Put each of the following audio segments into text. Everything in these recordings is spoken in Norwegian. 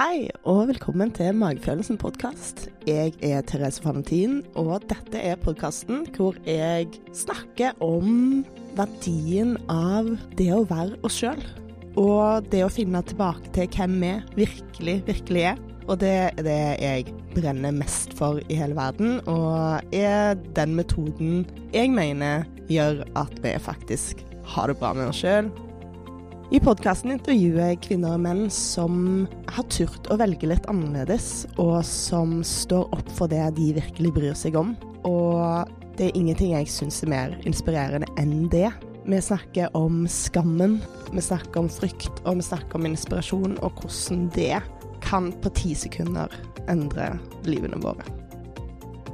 Hei, og velkommen til Magefølelsen podkast. Jeg er Therese Valentin, og dette er podkasten hvor jeg snakker om verdien av det å være oss sjøl. Og det å finne tilbake til hvem vi virkelig, virkelig er. Og det er det jeg brenner mest for i hele verden, og er den metoden jeg mener gjør at vi faktisk har det bra med oss sjøl, i podkasten intervjuer jeg kvinner og menn som har turt å velge litt annerledes, og som står opp for det de virkelig bryr seg om. Og det er ingenting jeg syns er mer inspirerende enn det. Vi snakker om skammen, vi snakker om frykt, og vi snakker om inspirasjon, og hvordan det kan på ti sekunder endre livene våre.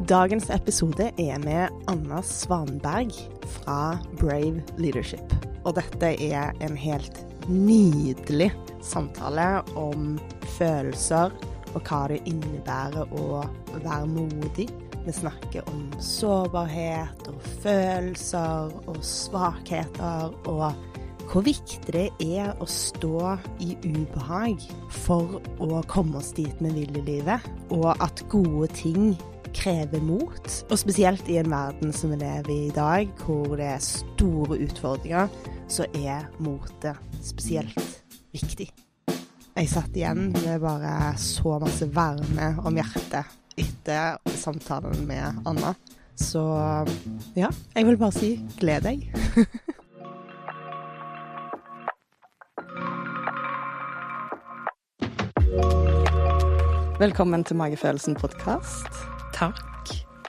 Dagens episode er med Anna Svanberg fra Brave Leadership. Og dette er en helt nydelig samtale om følelser og hva det innebærer å være modig. Vi snakker om sårbarhet og følelser og svakheter og hvor viktig det er å stå i ubehag for å komme oss dit vi vil i livet, og at gode ting krever mot. Og spesielt i en verden som vi lever i i dag, hvor det er store utfordringer, så er motet spesielt viktig. Jeg satt igjen med bare så masse varme om hjertet etter samtalen med Anna. Så ja, jeg vil bare si gled deg. Velkommen til Magefølelsen podkast. Takk.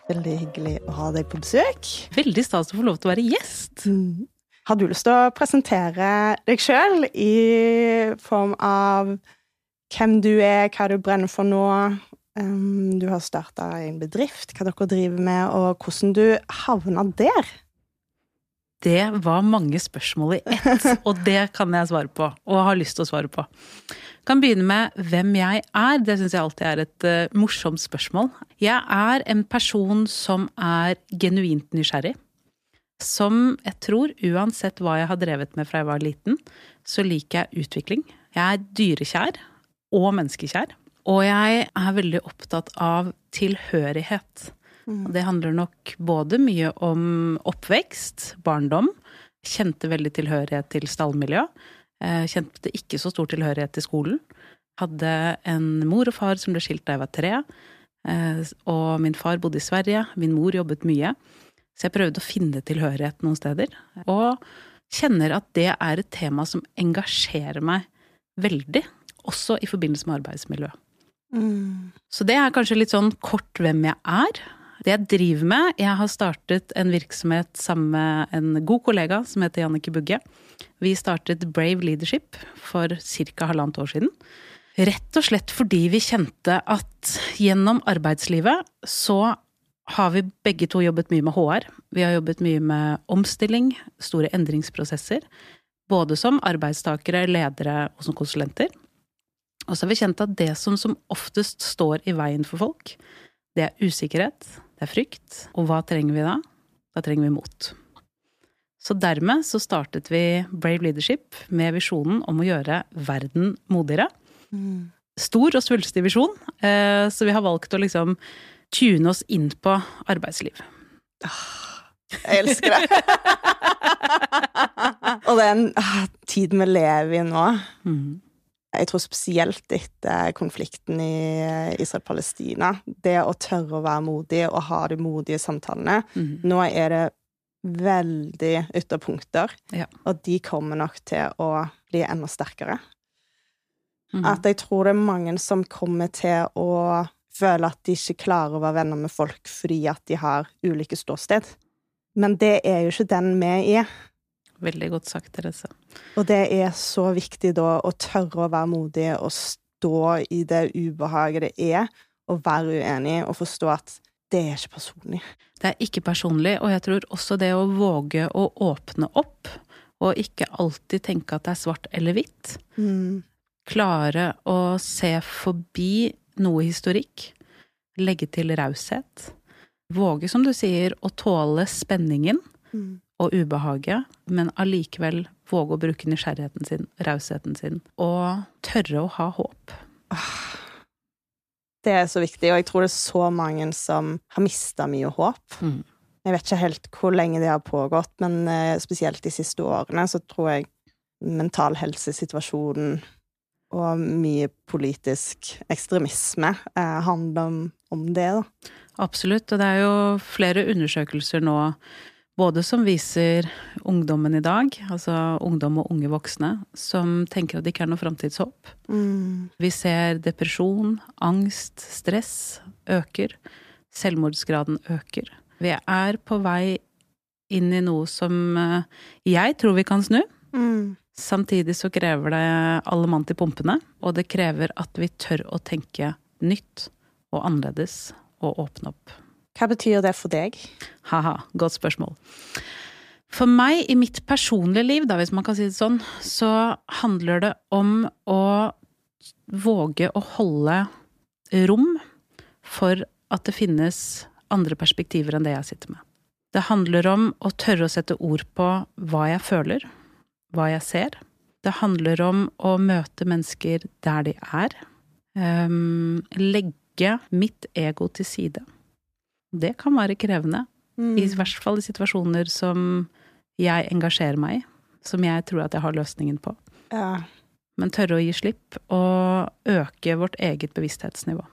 Veldig hyggelig å ha deg på besøk. Veldig stas å få lov til å være gjest. Mm. Har du lyst til å presentere deg sjøl i form av hvem du er, hva du brenner for nå? Um, du har starta en bedrift, hva dere driver med, og hvordan du havna der? Det var mange spørsmål i ett, og det kan jeg svare på. Og har lyst til å svare på. Kan begynne med hvem jeg er. Det syns jeg alltid er et uh, morsomt spørsmål. Jeg er en person som er genuint nysgjerrig. Som jeg tror, uansett hva jeg har drevet med fra jeg var liten, så liker jeg utvikling. Jeg er dyrekjær og menneskekjær. Og jeg er veldig opptatt av tilhørighet. Mm. Og det handler nok både mye om oppvekst, barndom. Kjente veldig tilhørighet til stallmiljø. Eh, kjente ikke så stor tilhørighet til skolen. Hadde en mor og far som ble skilt da jeg var tre. Eh, og min far bodde i Sverige. Min mor jobbet mye. Så jeg prøvde å finne tilhørighet noen steder. Og kjenner at det er et tema som engasjerer meg veldig. Også i forbindelse med arbeidsmiljø. Mm. Så det er kanskje litt sånn kort hvem jeg er. Det jeg driver med Jeg har startet en virksomhet sammen med en god kollega som heter Jannike Bugge. Vi startet Brave Leadership for ca. halvannet år siden. Rett og slett fordi vi kjente at gjennom arbeidslivet så har vi begge to jobbet mye med HR. Vi har jobbet mye med omstilling, store endringsprosesser. Både som arbeidstakere, ledere og som konsulenter. Og så har vi kjent at det som som oftest står i veien for folk, det er usikkerhet, det er frykt. Og hva trenger vi da? Da trenger vi mot. Så dermed så startet vi Brave Leadership med visjonen om å gjøre verden modigere. Mm. Stor og svulstig visjon, eh, så vi har valgt å liksom tune oss inn på arbeidsliv. Jeg elsker det! og den ah, tiden vi lever i nå mm. Jeg tror spesielt etter konflikten i Israel-Palestina. Det å tørre å være modig og ha de modige samtalene. Mm. Nå er det veldig ytterpunkter, ja. og de kommer nok til å bli enda sterkere. Mm. At jeg tror det er mange som kommer til å føle at de ikke klarer å være venner med folk fordi at de har ulike ståsted. Men det er jo ikke den vi er. Veldig godt sagt, Therese. Og det er så viktig da å tørre å være modig og stå i det ubehaget det er å være uenig, og forstå at det er ikke personlig. Det er ikke personlig, og jeg tror også det å våge å åpne opp, og ikke alltid tenke at det er svart eller hvitt. Mm. Klare å se forbi noe historikk. Legge til raushet. Våge, som du sier, å tåle spenningen. Mm og ubehaget, men allikevel våge å bruke nysgjerrigheten sin, rausheten sin, og tørre å ha håp. Det er så viktig, og jeg tror det er så mange som har mista mye håp. Mm. Jeg vet ikke helt hvor lenge det har pågått, men eh, spesielt de siste årene så tror jeg mental helsesituasjonen og mye politisk ekstremisme eh, handler om, om det, da. Absolutt, og det er jo flere undersøkelser nå både som viser ungdommen i dag, altså ungdom og unge voksne, som tenker at det ikke er noe framtidshåp. Mm. Vi ser depresjon, angst, stress øker. Selvmordsgraden øker. Vi er på vei inn i noe som eh, jeg tror vi kan snu. Mm. Samtidig så krever det alle mann til pumpene, og det krever at vi tør å tenke nytt og annerledes og åpne opp. Hva betyr det for deg? Haha, godt spørsmål. For meg, i mitt personlige liv, da, hvis man kan si det sånn, så handler det om å våge å holde rom for at det finnes andre perspektiver enn det jeg sitter med. Det handler om å tørre å sette ord på hva jeg føler, hva jeg ser. Det handler om å møte mennesker der de er. Um, legge mitt ego til side. Det kan være krevende. Mm. I hvert fall i situasjoner som jeg engasjerer meg i. Som jeg tror at jeg har løsningen på. Ja. Men tørre å gi slipp og øke vårt eget bevissthetsnivå.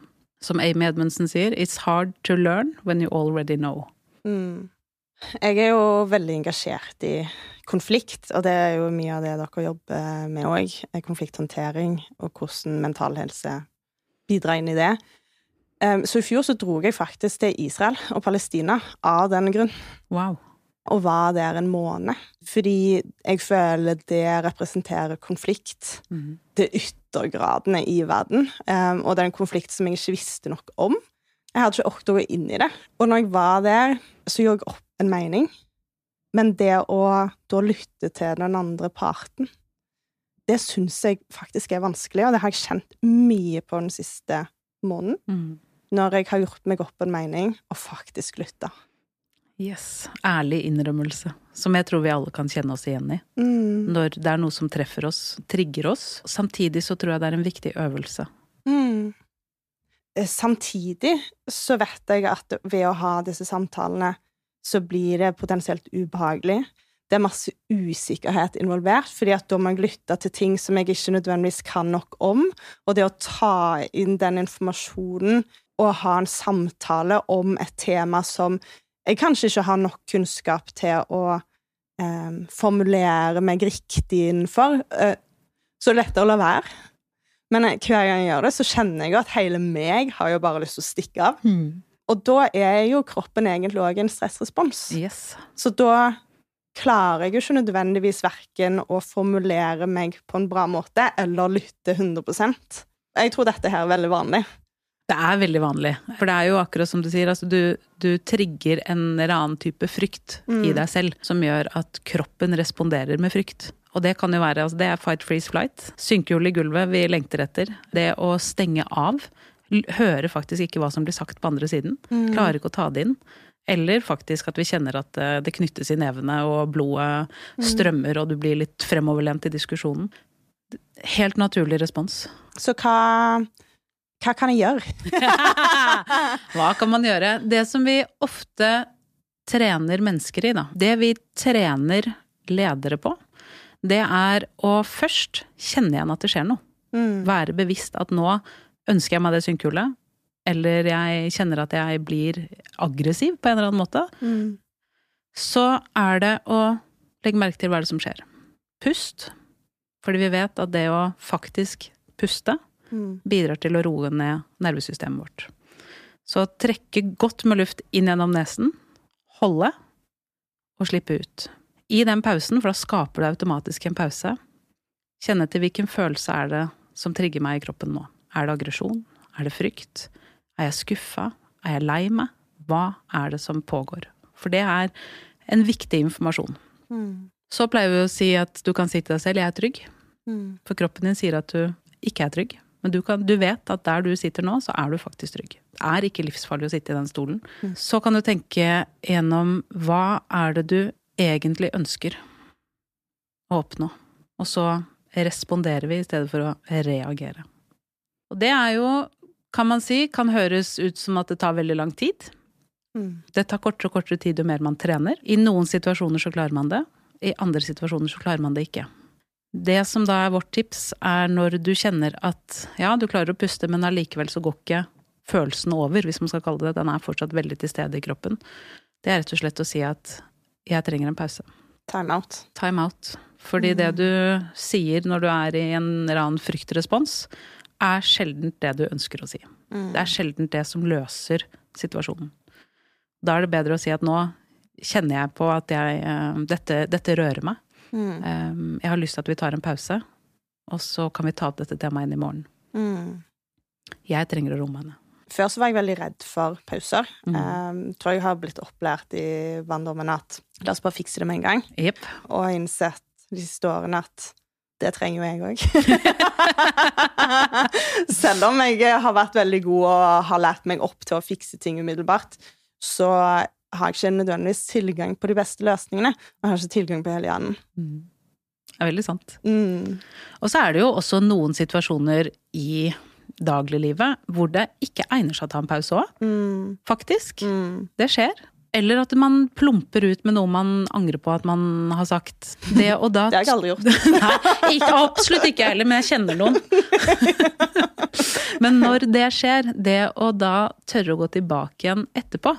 Som Amy Edmundsen sier, it's hard to learn when you already know. Mm. Jeg er jo veldig engasjert i konflikt, og det er jo mye av det dere jobber med òg. Konflikthåndtering og hvordan mental helse bidrar inn i det. Um, så i fjor så dro jeg faktisk til Israel og Palestina av den grunn. Wow. Og var der en måned. Fordi jeg føler det representerer konflikt Mm. til yttergradene i verden. Um, og det er en konflikt som jeg ikke visste nok om. Jeg hadde ikke orket å gå inn i det. Og når jeg var der, så gjorde jeg opp en mening. Men det å da lytte til den andre parten, det syns jeg faktisk er vanskelig, og det har jeg kjent mye på den siste måneden. Mm. Når jeg har gjort meg opp en mening, og faktisk lytta. Yes. Ærlig innrømmelse. Som jeg tror vi alle kan kjenne oss igjen i. Mm. Når det er noe som treffer oss, trigger oss. Samtidig så tror jeg det er en viktig øvelse. Mm. Eh, Samtidig så vet jeg at ved å ha disse samtalene, så blir det potensielt ubehagelig. Det er masse usikkerhet involvert, fordi at da må jeg lytte til ting som jeg ikke nødvendigvis kan nok om. Og det å ta inn den informasjonen og ha en samtale om et tema som jeg kanskje ikke har nok kunnskap til å eh, formulere meg riktig innenfor, eh, så er det lettere å la være. Men eh, hver gang jeg gjør det, så kjenner jeg at hele meg har jo bare lyst til å stikke av. Og da er jo kroppen egentlig òg en stressrespons. Yes. Så da klarer jeg jo ikke nødvendigvis verken å formulere meg på en bra måte eller lytte 100% Jeg tror dette her er veldig vanlig. Det er veldig vanlig. For det er jo akkurat som du sier, altså du, du trigger en eller annen type frykt i deg selv som gjør at kroppen responderer med frykt. Og det kan jo være altså det er fight, freeze, flight. Synkehjul i gulvet vi lengter etter. Det å stenge av. l- Høre faktisk ikke hva som blir sagt på andre siden. Klarer ikke å ta det inn. Eller faktisk at vi kjenner at eh, det knyttes i nevene, og blodet strømmer, og du blir litt fremoverlent i diskusjonen. Helt naturlig respons. Så hva, hva kan jeg gjøre? Hva kan man gjøre? Det som vi ofte trener mennesker i, da. Det vi trener ledere på, det er å først kjenne igjen at det skjer noe. Mm. Være bevisst at nå ønsker jeg meg det synkehjulet, eller jeg kjenner at jeg blir aggressiv på en eller annen måte. Mm. Så er det å legge merke til hva er det som skjer. Pust. Fordi vi vet at det å faktisk puste Mm. bidrar til å roe ned nervesystemet vårt. Så trekke godt med luft inn gjennom nesen, holde og slippe ut. I den pausen, for da skaper du automatisk en pause, kjenne til hvilken følelse er det som trigger meg i kroppen nå. Er det aggresjon? Er det frykt? Er jeg skuffa? Er jeg lei meg? Hva er det som pågår? For det er en viktig informasjon. Mm. Så pleier vi å si at du kan si til deg selv 'jeg er trygg', Mm. for kroppen din sier at du ikke er trygg. Men du, kan, du vet at der du sitter nå, så er du faktisk trygg. Det er ikke livsfarlig å sitte i den stolen. Så kan du tenke gjennom hva er det du egentlig ønsker å oppnå? Og så responderer vi i stedet for å reagere. Og det er jo kan man si, kan høres ut som at det tar veldig lang tid. Mm. Det tar kortere og kortere tid jo mer man trener. I noen situasjoner så klarer man det, i andre situasjoner så klarer man det ikke. Det som da er vårt tips, er når du kjenner at ja, du klarer å puste, men allikevel så går ikke følelsen over, hvis man skal kalle det det. Den er fortsatt veldig til stede i kroppen. Det er rett og slett å si at jeg trenger en pause. Time out. Time out. Fordi det du sier når du er i en eller annen fryktrespons, er sjelden det du ønsker å si. Det er sjelden det som løser situasjonen. Da er det bedre å si at nå kjenner jeg på at jeg, eh, dette, dette rører meg. Mm. Eh, Jeg har lyst til at vi tar en pause, og så kan vi ta opp dette temaet inn i morgen. Mm. Jeg trenger å romme henne. Før så var jeg veldig redd for pauser. Mm. Um, tror jeg har blitt opplært i barndommen at la oss bare fikse det med en gang. Yep. Og har innsett de siste årene at det trenger jo jeg òg. Selv om jeg har vært veldig god og har lært meg opp til å fikse ting umiddelbart, så har jeg ikke nødvendigvis tilgang på de beste løsningene. Og har ikke tilgang på hele hjernen. Mm. Det er veldig sant. Mm. Og så er det jo også noen situasjoner i dagliglivet hvor det ikke egner seg å ta en pause òg, Mm. faktisk. Mm. Det skjer. Eller at man plumper ut med noe man angrer på at man har sagt. Det og da Det har jeg aldri gjort. Nei, ikke, absolutt ikke jeg heller, men jeg kjenner noen. men når det skjer, det å da tørre å gå tilbake igjen etterpå,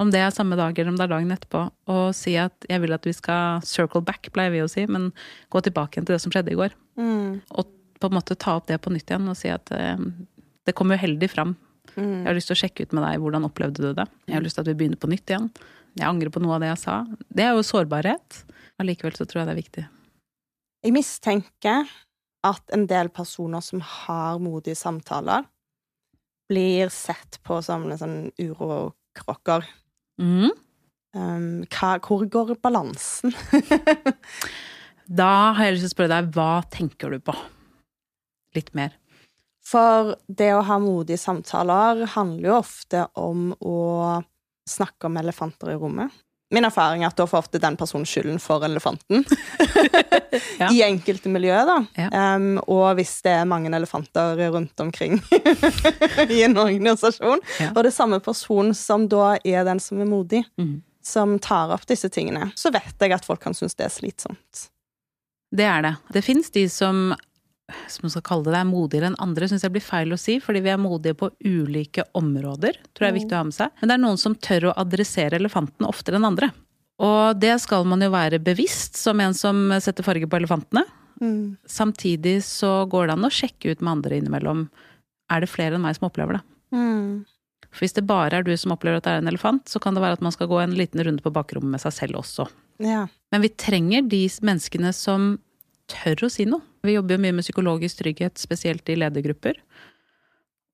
om det er samme dag eller om det er dagen etterpå, og si at jeg vil at vi skal circle back, pleier vi å si, men gå tilbake igjen til det som skjedde i går. Mm. Og på en måte ta opp det på nytt igjen og si at eh, det kom uheldig fram. Mm. Jeg har lyst til å sjekke ut med deg hvordan opplevde du det. Jeg har lyst til at vi begynner på nytt igjen. Jeg angrer på noe av det jeg sa. Det er jo sårbarhet. Allikevel så tror jeg det er viktig. Jeg mistenker at en del personer som har modige samtaler, blir sett på som en sånn urokråker. Mm. Um, hva, hvor går balansen? Da har jeg lyst til å spørre deg, hva tenker du på? Litt mer. For det å ha modige samtaler handler jo ofte om å snakke om elefanter i rommet. Min erfaring er at da får ofte den personen skylden for elefanten. Ja. I enkelte miljøer, da. Ja. Um, og hvis det er mange elefanter rundt omkring i en organisasjon. Ja. Og det er samme person som da er den som er modig, mm. som tar opp disse tingene, så vet jeg at folk kan synes det er slitsomt. Det er det. Det fins de som som man skal kalle det, er modigere enn andre, syns jeg blir feil å si, fordi vi er modige på ulike områder, tror jeg er viktig å ha med seg. Men det er noen som tør å adressere elefanten oftere enn andre. Og det skal man jo være bevisst, som en som setter farge på elefantene. Mm. Samtidig så går det an å sjekke ut med andre innimellom. Er det flere enn meg som opplever det? Mm. For hvis det bare er du som opplever at det er en elefant, så kan det være at man skal gå en liten runde på bakrommet med seg selv også. Ja. Men vi trenger de menneskene som tør å si noe. Vi jobber jo mye med psykologisk trygghet, spesielt i ledergrupper.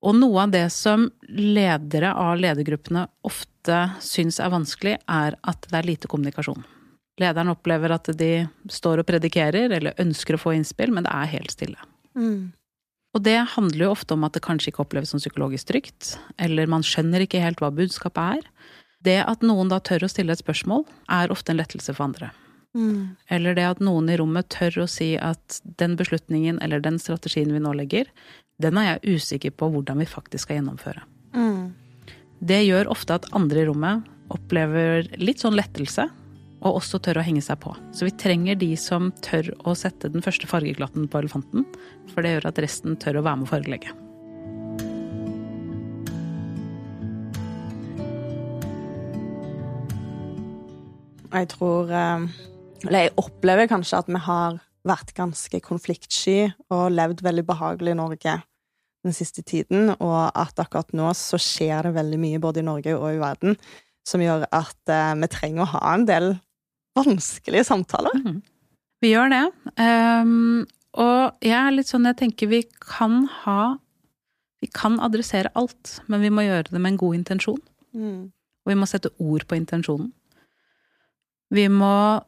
Og noe av det som ledere av ledergruppene ofte syns er vanskelig, er at det er lite kommunikasjon. Lederen opplever at de står og predikerer, eller ønsker å få innspill, men det er helt stille. Mm. Og det handler jo ofte om at det kanskje ikke oppleves som psykologisk trygt, eller man skjønner ikke helt hva budskapet er. Det at noen da tør å stille et spørsmål, er ofte en lettelse for andre. Mm. Eller det at noen i rommet tør å si at den beslutningen eller den strategien vi nå legger, den er jeg usikker på hvordan vi faktisk skal gjennomføre. Mm. Det gjør ofte at andre i rommet opplever litt sånn lettelse, og også tør å henge seg på. Så vi trenger de som tør å sette den første fargeklatten på elefanten, for det gjør at resten tør å være med å fargelegge. Jeg tror eh, Eller jeg opplever kanskje at vi har vært ganske konfliktsky og levd veldig behagelig i Norge den siste tiden, og at akkurat nå så skjer det veldig mye både i Norge og i verden som gjør at eh, vi trenger å ha en del vanskelige samtaler. Vi gjør det. Um, og jeg er litt sånn, jeg tenker vi kan ha Vi kan adressere alt, men vi må gjøre det med en god intensjon. Mm. Og vi må sette ord på intensjonen. Vi må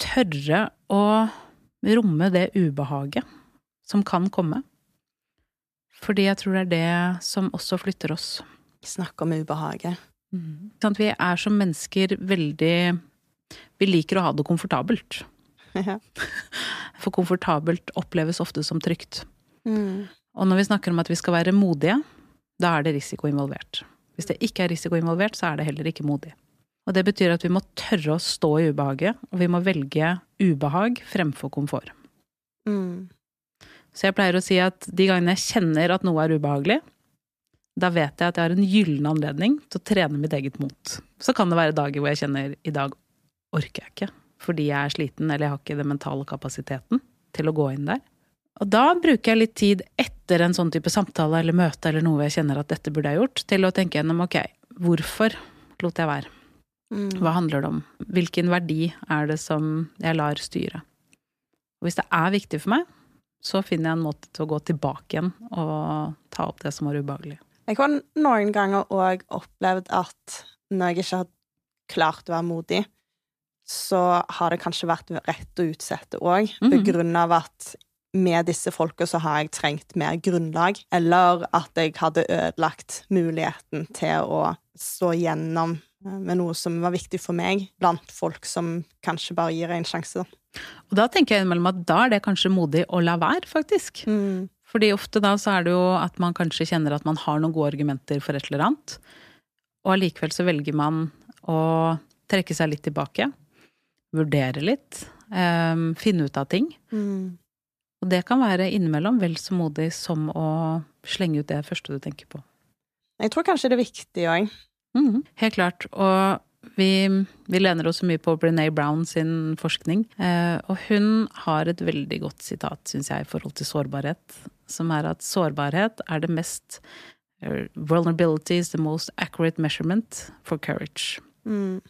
tørre å romme det ubehaget som kan komme. Fordi jeg tror det er det som også flytter oss. Snakke om ubehaget. Sånn at vi er som mennesker veldig Vi liker å ha det komfortabelt. Ja. For komfortabelt oppleves ofte som trygt. Mm. Og når vi snakker om at vi skal være modige, da er det risiko involvert. Hvis det ikke er risiko involvert, så er det heller ikke modig. Og det betyr at vi må tørre å stå i ubehaget, og vi må velge ubehag fremfor komfort. Mm. Så jeg pleier å si at de gangene jeg kjenner at noe er ubehagelig, da vet jeg at jeg har en gyllen anledning til å trene mitt eget mot. Så kan det være dager hvor jeg kjenner i dag orker jeg ikke, fordi jeg er sliten eller jeg har ikke den mentale kapasiteten til å gå inn der. Og da bruker jeg litt tid etter en sånn type samtale eller møte eller noe jeg kjenner at dette burde jeg gjort, til å tenke gjennom ok, hvorfor lot jeg være? Mm. Hva handler det om? Hvilken verdi er det som jeg lar styre? Og hvis det er viktig for meg, så finner jeg en måte til å gå tilbake igjen og ta opp det som var ubehagelig. Jeg har noen ganger òg opplevd at når jeg ikke har klart å være modig, så har det kanskje vært rett å utsette òg, Mhm. på grunn av at med disse folka så har jeg trengt mer grunnlag, eller at jeg hadde ødelagt muligheten til å stå igjennom eh, med noe som var viktig for meg, blant folk som kanskje bare gir en sjanse. Og da tenker jeg innimellom at da er det kanskje modig å la være, faktisk. Mm. Fordi ofte da så er det jo at man kanskje kjenner at man har noen gode argumenter for et eller annet, og allikevel så velger man å trekke seg litt tilbake, vurdere litt, um, finne ut av ting. Mm. Og det kan være innimellom vel så modig som å slenge ut det første du tenker på. Jeg tror kanskje det er viktig òg. Mhm, helt klart. Og vi, vi lener oss mye på Brené Brown sin forskning. Eh, og hun har et veldig godt sitat, syns jeg, i forhold til sårbarhet. Som er at sårbarhet er det mest eh, Vulnerability is the most accurate measurement for courage. Mm.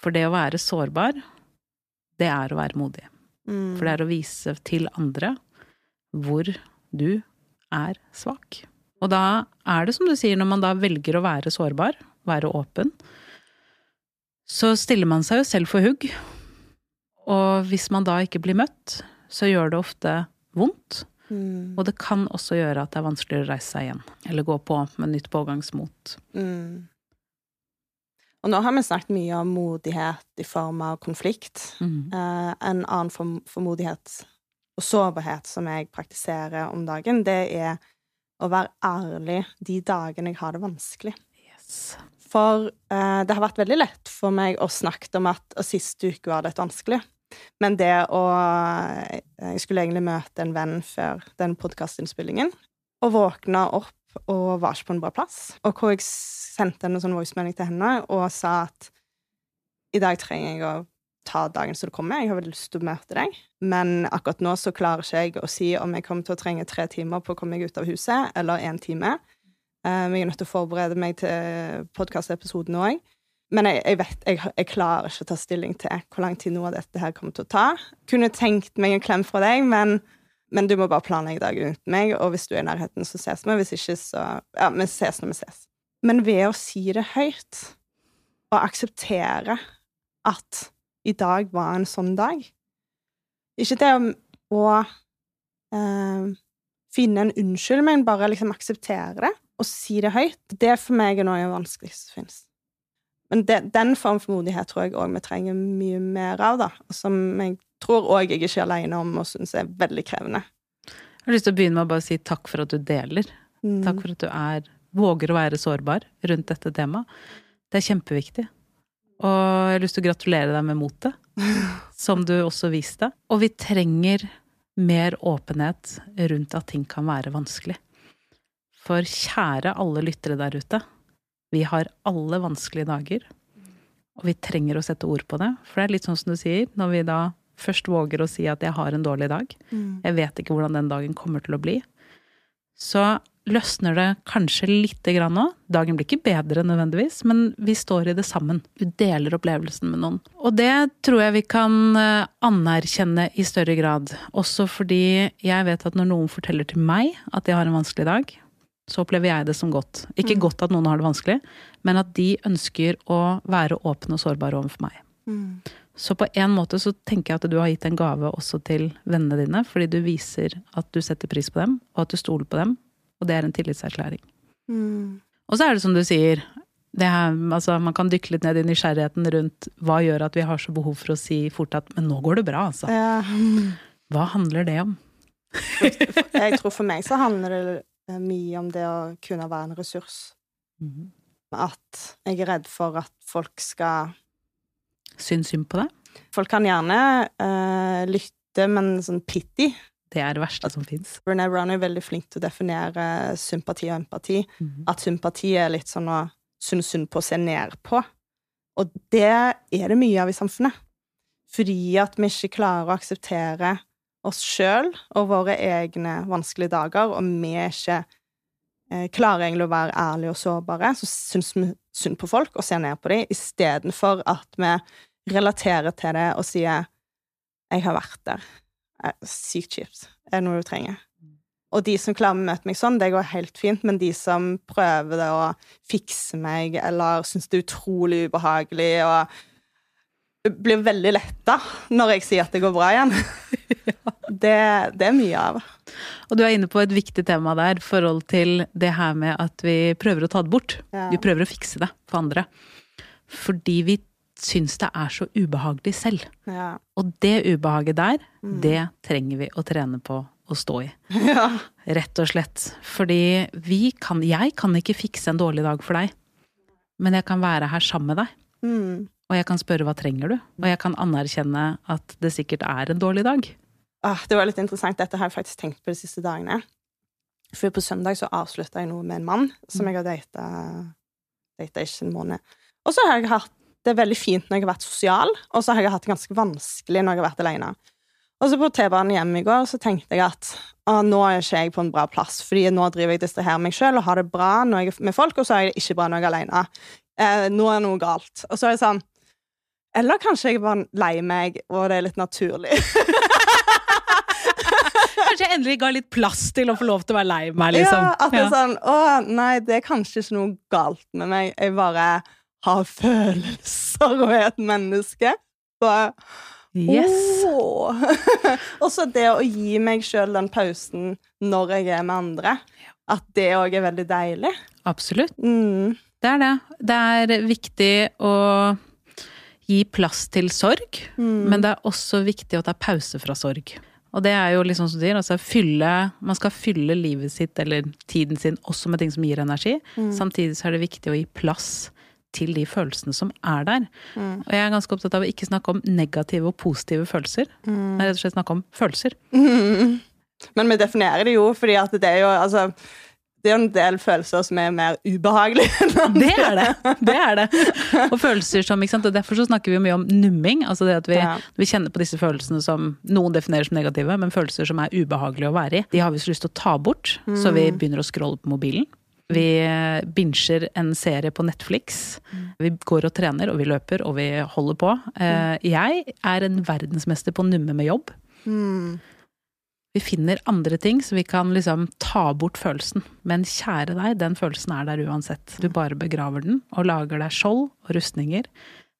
For det å være sårbar, det er å være modig. Mm. For det er å vise til andre hvor du er svak. Og da er det som du sier, når man da velger å være sårbar, være åpen, så stiller man seg jo selv for hugg. Og hvis man da ikke blir møtt, så gjør det ofte vondt. Mm. Og det kan også gjøre at det er vanskeligere å reise seg igjen. Eller gå på med nytt pågangsmot. Mm. Og nå har vi snakket mye om modighet i form av konflikt. Mm. Eh, en annen form for modighet og sårbarhet som jeg praktiserer om dagen, det er å være ærlig de dagene jeg har det vanskelig. Yes. For eh, det har vært veldig lett for meg å snakke om at og sist uke var det vanskelig. Men det å eh, Jeg skulle egentlig møte en venn før den podkastinnspillingen, og våkna opp og var ikke på en bra plass. Og hvor jeg sendte en sånn voicemelding til henne og sa at i dag trenger jeg å ta dagen som det kommer. Jeg har veldig lyst til å møte deg, men akkurat nå så klarer ikke jeg å si om jeg kommer til å trenge tre timer på å komme meg ut av huset, eller én time. Um, jeg er nødt til å forberede meg til podkastepisoden òg. Men jeg, jeg vet, jeg, jeg klarer ikke å ta stilling til hvor lang tid noe av dette her kommer til å ta. Kunne tenkt meg en klem fra deg, men, men du må bare planlegge dagen uten meg, og hvis du er i nærheten, så ses vi. Hvis ikke, så Ja, vi ses når vi ses. Men ved å si det høyt, og akseptere at i dag var en sånn dag Ikke det å, eh, finne en unnskyld, men bare liksom akseptere det og si det høyt. Det for meg er noe av det vanskeligste som finnes. Men det, den form for modighet tror jeg òg vi trenger mye mer av, da. og Som jeg tror òg jeg ikke er alene om og syns er veldig krevende. Jeg har lyst til å begynne med å bare si takk for at du deler. Mm. Takk for at du er, våger å være sårbar rundt dette temaet. Det er kjempeviktig. Og jeg har lyst til å gratulere deg med motet, som du også viste. Og vi trenger mer åpenhet rundt at ting kan være vanskelig. For kjære alle lyttere der ute, vi har alle vanskelige dager. Og vi trenger å sette ord på det. For det er litt sånn som du sier, når vi da først våger å si at jeg har en dårlig dag, Mm. jeg vet ikke hvordan den dagen kommer til å bli, så løsner det kanskje lite grann nå. Dagen blir ikke bedre nødvendigvis, men vi står i det sammen. Du deler opplevelsen med noen. Og det tror jeg vi kan eh, anerkjenne i større grad. Også fordi jeg vet at når noen forteller til meg at de har en vanskelig dag, så opplever jeg det som godt. Ikke Mm. godt at noen har det vanskelig, men at de ønsker å være åpne og sårbare overfor meg. Mm. Så på en måte så tenker jeg at du har gitt en gave også til vennene dine, fordi du viser at du setter pris på dem, og at du stoler på dem. Og det er en tillitserklæring. Mm. Og så er det som du sier, det er, altså, man kan dykke litt ned i nysgjerrigheten rundt hva gjør at vi har så behov for å si fort at 'men nå går det bra', altså. Ja. Hva handler det om? Jeg tror for meg så handler det eh, mye om det å kunne være en ressurs. Mm. At jeg er redd for at folk skal Synes synd på deg? Folk kan gjerne uh, lytte, men sånn pity Det er det verste som fins. Brené Brown er veldig flink til å definere sympati og empati. At sympati er litt sånn å synes synd på å se ned på. Og det er det mye av i samfunnet. Fordi at vi ikke klarer å akseptere oss sjøl og våre egne vanskelige dager, og vi ikke eh, klarer egentlig å være ærlige og sårbare, så syns vi synd på folk og ser ned på dem, istedenfor at vi relaterer til det og sier 'Jeg har vært der'. Eh, Sykt kjipt. Er det noe du trenger? Og de som klarer å møte meg sånn, det går helt fint, men de som prøver det å fikse meg, eller syns det er utrolig ubehagelig, og blir veldig letta når jeg sier at det går bra igjen, det, det er mye av. Og du er inne på et viktig tema der, forhold til det her med at vi prøver å ta det bort. Ja. Vi prøver å fikse det for andre. Fordi vi syns det er så ubehagelig selv. Ja. Og det ubehaget der, Mm. det trenger vi å trene på å stå i. ja. Rett og slett. Fordi vi kan Jeg kan ikke fikse en dårlig dag for deg. Men jeg kan være her sammen med deg. Mm. Og jeg kan spørre hva trenger du? Og jeg kan anerkjenne at det sikkert er en dårlig dag. Ah, det var litt interessant. Dette har jeg faktisk tenkt på de siste dagene. For på søndag så avslutta jeg noe med en mann som jeg har data Data ikke en måned. Og så har jeg hatt det er veldig fint når jeg har vært sosial, og så har jeg hatt det ganske vanskelig når jeg har vært alene. Og så på T-banen hjemme i går så tenkte jeg at å, nå er ikke jeg på en bra plass, fordi nå driver jeg distraherer meg sjøl og har det bra når jeg er med folk, og så er jeg det ikke bra når jeg er alene. Eh, nå er noe galt. Og så er det sånn Eller kanskje jeg bare lei meg, og det er litt naturlig. Kanskje jeg endelig ga litt plass til å få lov til å være lei meg, liksom. Ja, at det er sånn Å, nei, det er kanskje ikke noe galt med meg. Jeg bare har følelser og er et menneske. Så Yes. Oh. Og så det å gi meg sjøl den pausen når jeg er med andre. At det òg er veldig deilig. Absolutt. Mm. Det er det. Det er viktig å gi plass til sorg, Mm. men det er også viktig å ta pause fra sorg. Og det er jo liksom som du sier, altså fylle, man skal fylle livet sitt eller tiden sin også med ting som gir energi. Mm. Samtidig så er det viktig å gi plass til de følelsene som er der. Mm. Og jeg er ganske opptatt av å ikke snakke om negative og positive følelser, Mm. men rett og slett snakke om følelser. Mm. Men vi definerer det jo fordi at det er jo altså det er en del følelser som er mer ubehagelige. Det er det! Det er det. Og følelser som, ikke sant? Og derfor så snakker vi mye om numming. Altså det at vi, Ja. vi kjenner på disse følelsene som noen definerer som negative, men følelser som er ubehagelige å være i. De har vi så lyst til å ta bort, så vi begynner å scrolle på mobilen. Vi binsjer binger en serie på Netflix. Vi går og trener, og vi løper, og vi holder på. Eh, Jeg er en verdensmester på å numme med jobb. Mm. Vi finner andre ting så vi kan liksom ta bort følelsen. Men kjære deg, den følelsen er der uansett. Du bare begraver den og lager deg skjold og rustninger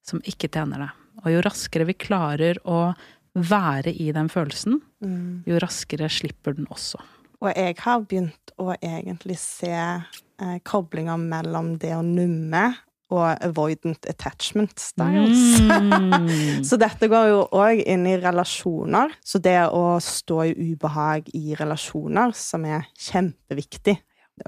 som ikke tjener deg. Og jo raskere vi klarer å være i den følelsen, Mm. jo raskere slipper den også. Og jeg har begynt å egentlig se eh, koblinger mellom det å numme og avoidant attachment styles. Mm. Så dette går jo òg inn i relasjoner. Så det å stå i ubehag i relasjoner, som er kjempeviktig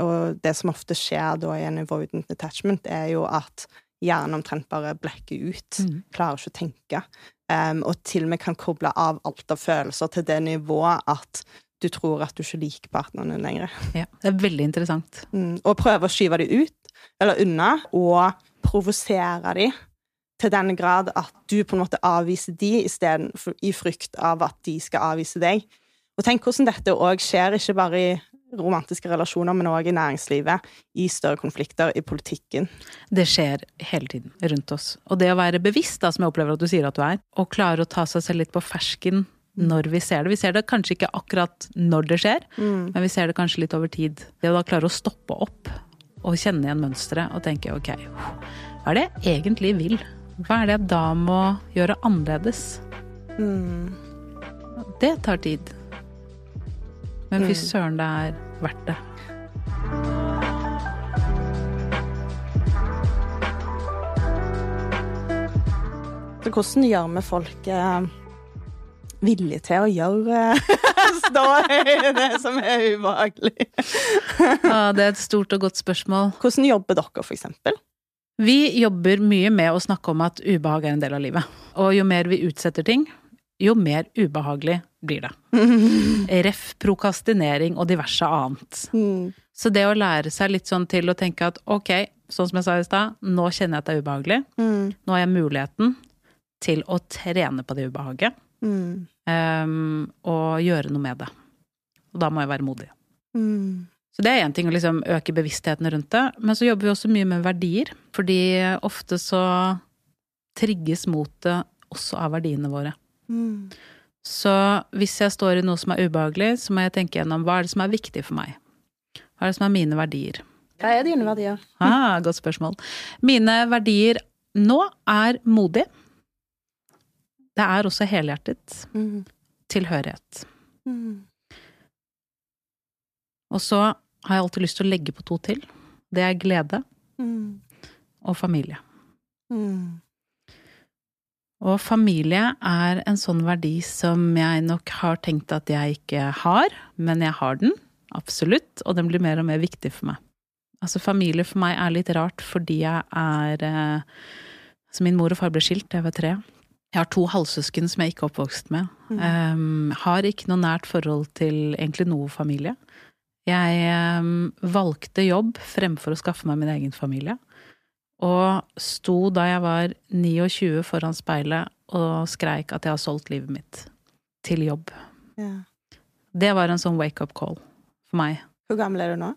Og det som ofte skjer da i en avoidant attachment, er jo at hjernen omtrent bare blekker ut. Mm. Klarer ikke å tenke. Um, og til og med kan koble av alt av følelser til det nivået at du tror at du ikke liker partneren din lenger. Ja, det er veldig interessant. Mm, og prøve å skyve dem ut, eller unna, og provosere dem til den grad at du på en måte avviser de istedenfor i frykt av at de skal avvise deg. Og tenk hvordan dette òg skjer, ikke bare i romantiske relasjoner, men òg i næringslivet, i større konflikter, i politikken. Det skjer hele tiden rundt oss. Og det å være bevisst, da, som jeg opplever at du sier at du er, og klare å ta seg selv litt på fersken når vi ser det. Vi ser det kanskje ikke akkurat når det skjer, men vi ser det kanskje litt over tid. Det å da klare å stoppe opp og kjenne igjen mønsteret og tenke ok, hva er det jeg egentlig vil? Hva er det jeg da må gjøre annerledes? Mm. Det tar tid. Men fy søren, det er verdt det. Så hvordan gjør vi folk eh, villig til å gjøre stå i det som er ubehagelig. Ja, det er et stort og godt spørsmål. Hvordan jobber dere, for eksempel? Vi jobber mye med å snakke om at ubehag er en del av livet. Og jo mer vi utsetter ting, jo mer ubehagelig blir det. Ref. prokastinering og diverse annet. Mm. Så det å lære seg litt sånn til å tenke at ok, sånn som jeg sa i stad, nå kjenner jeg at det er ubehagelig. Mm. Nå har jeg muligheten til å trene på det ubehaget. Mm. Um, og gjøre noe med det. Og da må jeg være modig. Mm. Så det er én ting å liksom øke bevisstheten rundt det, men så jobber vi også mye med verdier. Fordi ofte så trigges motet også av verdiene våre. Mm. Så hvis jeg står i noe som er ubehagelig, så må jeg tenke gjennom hva er det som er viktig for meg? Hva er det som er mine verdier? Hva er dine verdier? Ah, godt spørsmål. Mine verdier nå er modig. Det er også helhjertet. Mm. Tilhørighet. Mm. Og så har jeg alltid lyst til å legge på to til. Det er glede Mm. og familie. Mm. Og familie er en sånn verdi som jeg nok har tenkt at jeg ikke har, men jeg har den. Absolutt. Og den blir mer og mer viktig for meg. Altså familie for meg er litt rart fordi jeg er eh, Altså min mor og far ble skilt da jeg var tre. Jeg har to halvsøsken som jeg ikke er oppvokst med. Um, har ikke noe nært forhold til egentlig noe familie. Jeg um, valgte jobb fremfor å skaffe meg min egen familie. Og sto da jeg var 29 foran speilet og skreik at jeg har solgt livet mitt til jobb. Ja. Det var en sånn wake-up call for meg. Hvor gammel er du nå?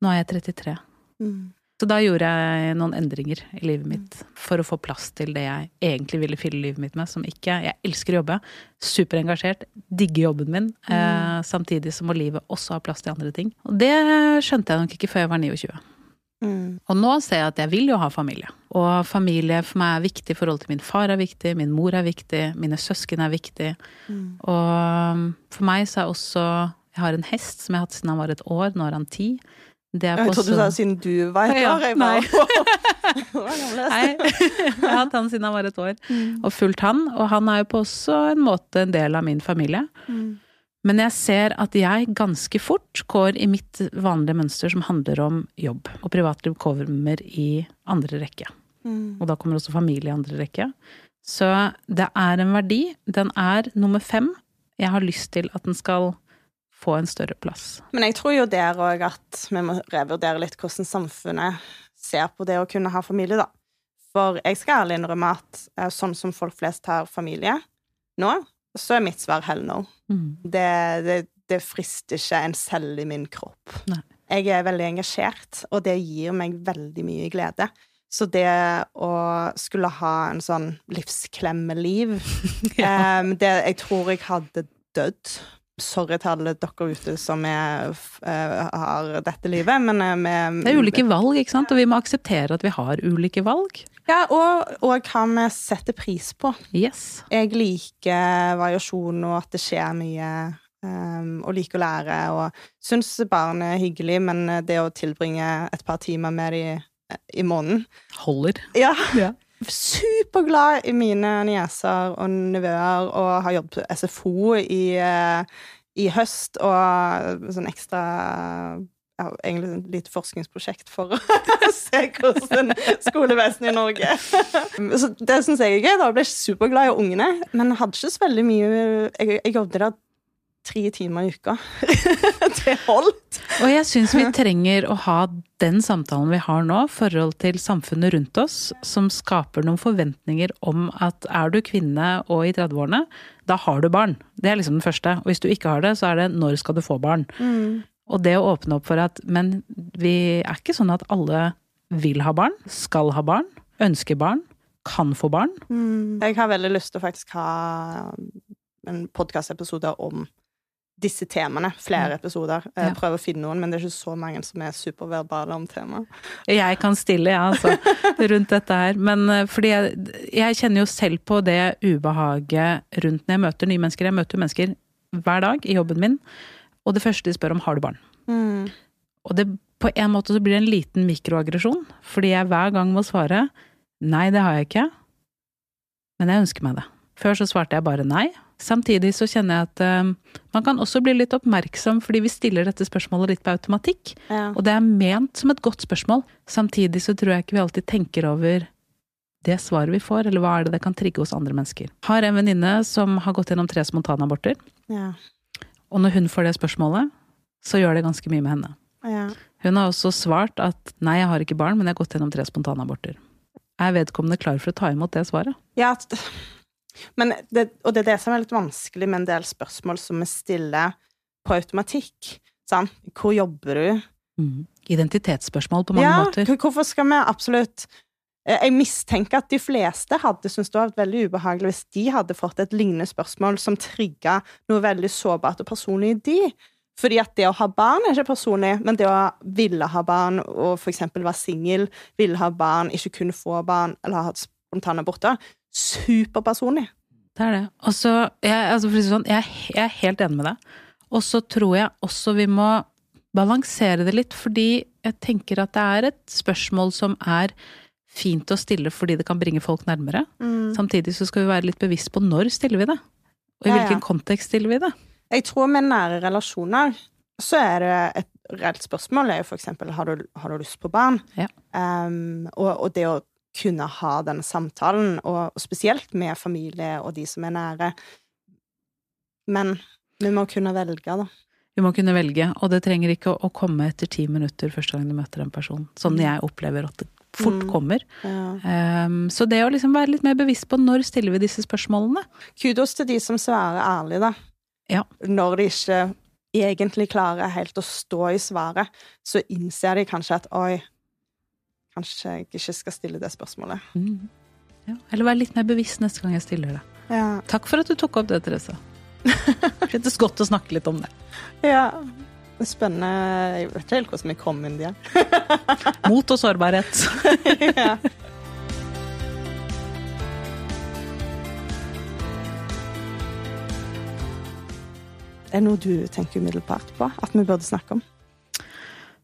Nå er jeg 33. Mm. Så da gjorde jeg noen endringer i livet mitt for å få plass til det jeg egentlig ville fylle livet mitt med, som ikke Jeg elsker å jobbe, superengasjert, digger jobben min, eh, samtidig så må livet også ha plass til andre ting. Og det skjønte jeg nok ikke før jeg var 29. Mm. Og nå ser jeg at jeg vil jo ha familie. Og familie for meg er viktig. Forholdet til min far er viktig, min mor er viktig, mine søsken er viktig. Mm. Og for meg så er også Jeg har en hest som jeg har hatt siden han var et år, nå er han ti. Det Jeg trodde du sa siden du var et Ja, år. Jeg bare, Nei, jeg har hatt han siden han var et år, Mm. og fulgt han. Og han er jo på også en måte en del av min familie. Mm. Men jeg ser at jeg ganske fort går i mitt vanlige mønster som handler om jobb. Og privatliv kommer i andre rekke. Mm. Og da kommer også familie i andre rekke. Så det er en verdi. Den er nummer fem. Jeg har lyst til at den skal få en større plass. Men jeg tror jo der òg at vi må revurdere litt hvordan samfunnet ser på det å kunne ha familie, da. For jeg skal ærlig innrømme at eh, sånn som folk flest har familie nå, så er mitt svar hell no. Mm. Det, det, det frister ikke en selv i min kropp. Nei. Jeg er veldig engasjert, og det gir meg veldig mye glede. Så det å skulle ha en sånn livsklemmeliv Ja. um, det, Jeg tror jeg hadde dødd. Sorry til alle dere ute som er, eh, har dette livet, men eh, med Det er ulike valg, ikke sant? Og vi må akseptere at vi har ulike valg. Ja, og, og hva vi setter pris på. Yes. Jeg liker variasjon og at det skjer mye. Um, og liker å lære og syns barn er hyggelig, men det å tilbringe et par timer med dem i måneden Holder. Ja. Ja. Superglad i mine nieser og nevøer og har jobbet på SFO i, eh, i høst og sånn ekstra ja, egentlig et lite forskningsprosjekt for å se hvordan skolevesenet i Norge Så Det syns jeg er gøy. da. Jeg ble superglad i ungene, men hadde ikke så veldig mye Jeg, jeg jobbet der tre timer i uka. det holdt. Og jeg syns vi trenger å ha den samtalen vi har nå, forhold til samfunnet rundt oss, som skaper noen forventninger om at er du kvinne og i 30-årene, da har du barn. Det er liksom den første. Og hvis du ikke har det, så er det når skal du få barn? Og det å åpne opp for at men vi er ikke sånn at alle vil ha barn, skal ha barn, ønsker barn, kan få barn. Jeg har veldig lyst til å faktisk ha en podkastepisode om disse temaene. Flere episoder. Jeg Ja. prøver å finne noen, men det er ikke så mange som er superverbale om temaet. Jeg kan stille, ja, altså, rundt dette her. Men eh, fordi jeg, jeg kjenner jo selv på det ubehaget rundt når jeg møter nye mennesker. Jeg møter mennesker hver dag i jobben min, og det første de spør om, har du barn? Og det, på en måte så blir det en liten mikroaggresjon, fordi jeg hver gang må svare nei, det har jeg ikke, men jeg ønsker meg det. Før så svarte jeg bare nei, Samtidig så kjenner jeg at uh, man kan også bli litt oppmerksom fordi vi stiller dette spørsmålet litt på automatikk. Ja. Og det er ment som et godt spørsmål. Samtidig så tror jeg ikke vi alltid tenker over det svaret vi får, eller hva er det det kan trigge hos andre mennesker. Har en venninne som har gått gjennom tre spontanaborter, Ja. og når hun får det spørsmålet, så gjør det ganske mye med henne. Ja. Hun har også svart at nei, jeg har ikke barn, men jeg har gått gjennom tre spontanaborter. Er vedkommende klar for å ta imot det svaret? Ja, men det, og det er det som er litt vanskelig med en del spørsmål som vi stiller på automatikk. Sant? Hvor jobber du? Identitetsspørsmål på mange ja, måter. Ja, hvorfor skal vi absolutt Eh, Jeg mistenker at de fleste hadde syntes det var veldig ubehagelig hvis de hadde fått et lignende spørsmål som trigga noe veldig sårbart og personlig i de. Fordi at det å ha barn er ikke personlig, men det å ville ha barn og eksempel være singel, ville ha barn, ikke kunne få barn eller ha hatt spontanaborter, superpersonlig. Det er det. Og så, jeg, altså sånn, jeg, jeg er helt enig med deg. Og så tror jeg også vi må balansere det litt, fordi jeg tenker at det er et spørsmål som er fint å stille fordi det kan bringe folk nærmere. Samtidig så skal vi være litt bevisst på når stiller vi det. Og i Ja, ja. hvilken kontekst stiller vi det. Jeg tror med nære relasjoner så er det et reelt spørsmål er jo for eksempel har du, har du lyst på barn? Ja. Um, og, og det å kunne ha denne samtalen, og, og spesielt med familie og de som er nære. Men vi må kunne velge, da. Vi må kunne velge, og det trenger ikke å, komme etter ti minutter første gang du møter en person. Sånn jeg opplever at det fort Mm. kommer. Ja. Um, så det å liksom være litt mer bevisst på når stiller vi disse spørsmålene. Kudos til de som svarer ærlig, da. Ja. Når de ikke egentlig klarer helt å stå i svaret, så innser de kanskje at oi, kanskje jeg ikke skal stille det spørsmålet. Mm. Ja. Eller være litt mer bevisst neste gang jeg stiller det. Ja. Takk for at du tok opp det, Therese. Det kjentes godt å snakke litt om det. ja. Det er Spennende. Jeg vet ikke helt hvordan vi kom inn der. Mot og sårbarhet. ja. Er det noe du tenker umiddelbart på at vi burde snakke om?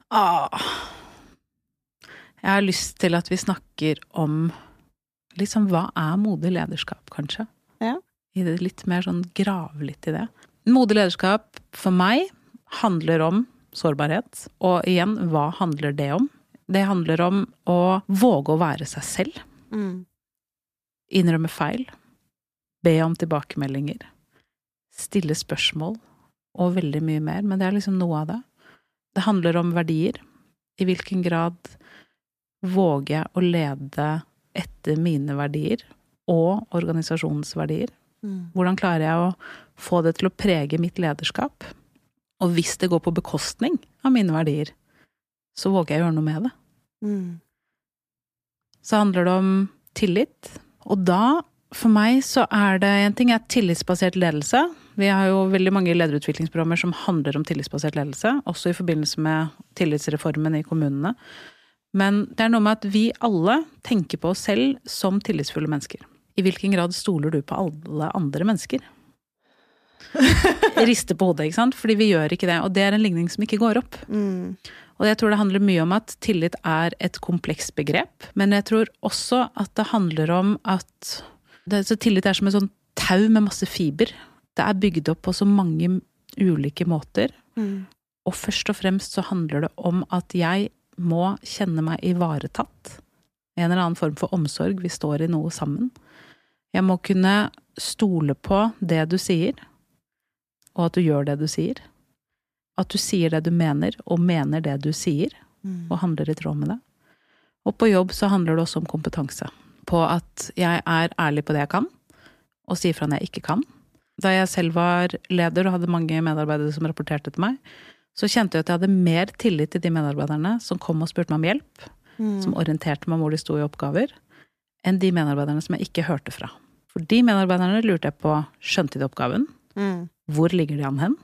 Ah. Jeg har lyst til at vi snakker om liksom hva er modig lederskap, kanskje? Ja. I det litt mer sånn grave litt i det. Modig lederskap for meg handler om sårbarhet. Og igjen, hva handler det om? Det handler om å våge å være seg selv. Innrømme feil. Be om tilbakemeldinger. Stille spørsmål. Og veldig mye mer. Men det er liksom noe av det. Det handler om verdier. I hvilken grad våger jeg å lede etter mine verdier og organisasjonens verdier? Hvordan klarer jeg å få det til å prege mitt lederskap? Og hvis det går på bekostning av mine verdier, så våger jeg å gjøre noe med det. Så handler det om tillit. Og da, for meg, så er det en ting er tillitsbasert ledelse. Vi har jo veldig mange lederutviklingsprogrammer som handler om tillitsbasert ledelse, også i forbindelse med tillitsreformen i kommunene. Men det er noe med at vi alle tenker på oss selv som tillitsfulle mennesker. I hvilken grad stoler du på alle andre mennesker? Rister på hodet, ikke sant? Fordi vi gjør ikke det. Og det er en ligning som ikke går opp. Og jeg tror det handler mye om at tillit er et komplekst begrep. Men jeg tror også at det handler om at det, så tillit er som et sånn tau med masse fiber. Det er bygd opp på så mange ulike måter. Og først og fremst så handler det om at jeg må kjenne meg ivaretatt. En eller annen form for omsorg. Vi står i noe sammen. Jeg må kunne stole på det du sier, og at du gjør det du sier. At du sier det du mener, og mener det du sier, og handler i tråd med det. Og på jobb så handler det også om kompetanse. På at jeg er ærlig på det jeg kan, og sier fra når jeg ikke kan. Da jeg selv var leder og hadde mange medarbeidere som rapporterte til meg, så kjente jeg at jeg hadde mer tillit til de medarbeiderne som kom og spurte meg om hjelp, som orienterte meg om hvor de sto i oppgaver, enn de medarbeiderne som jeg ikke hørte fra. For de medarbeiderne lurte jeg på skjønte de oppgaven, hvor ligger de an hen,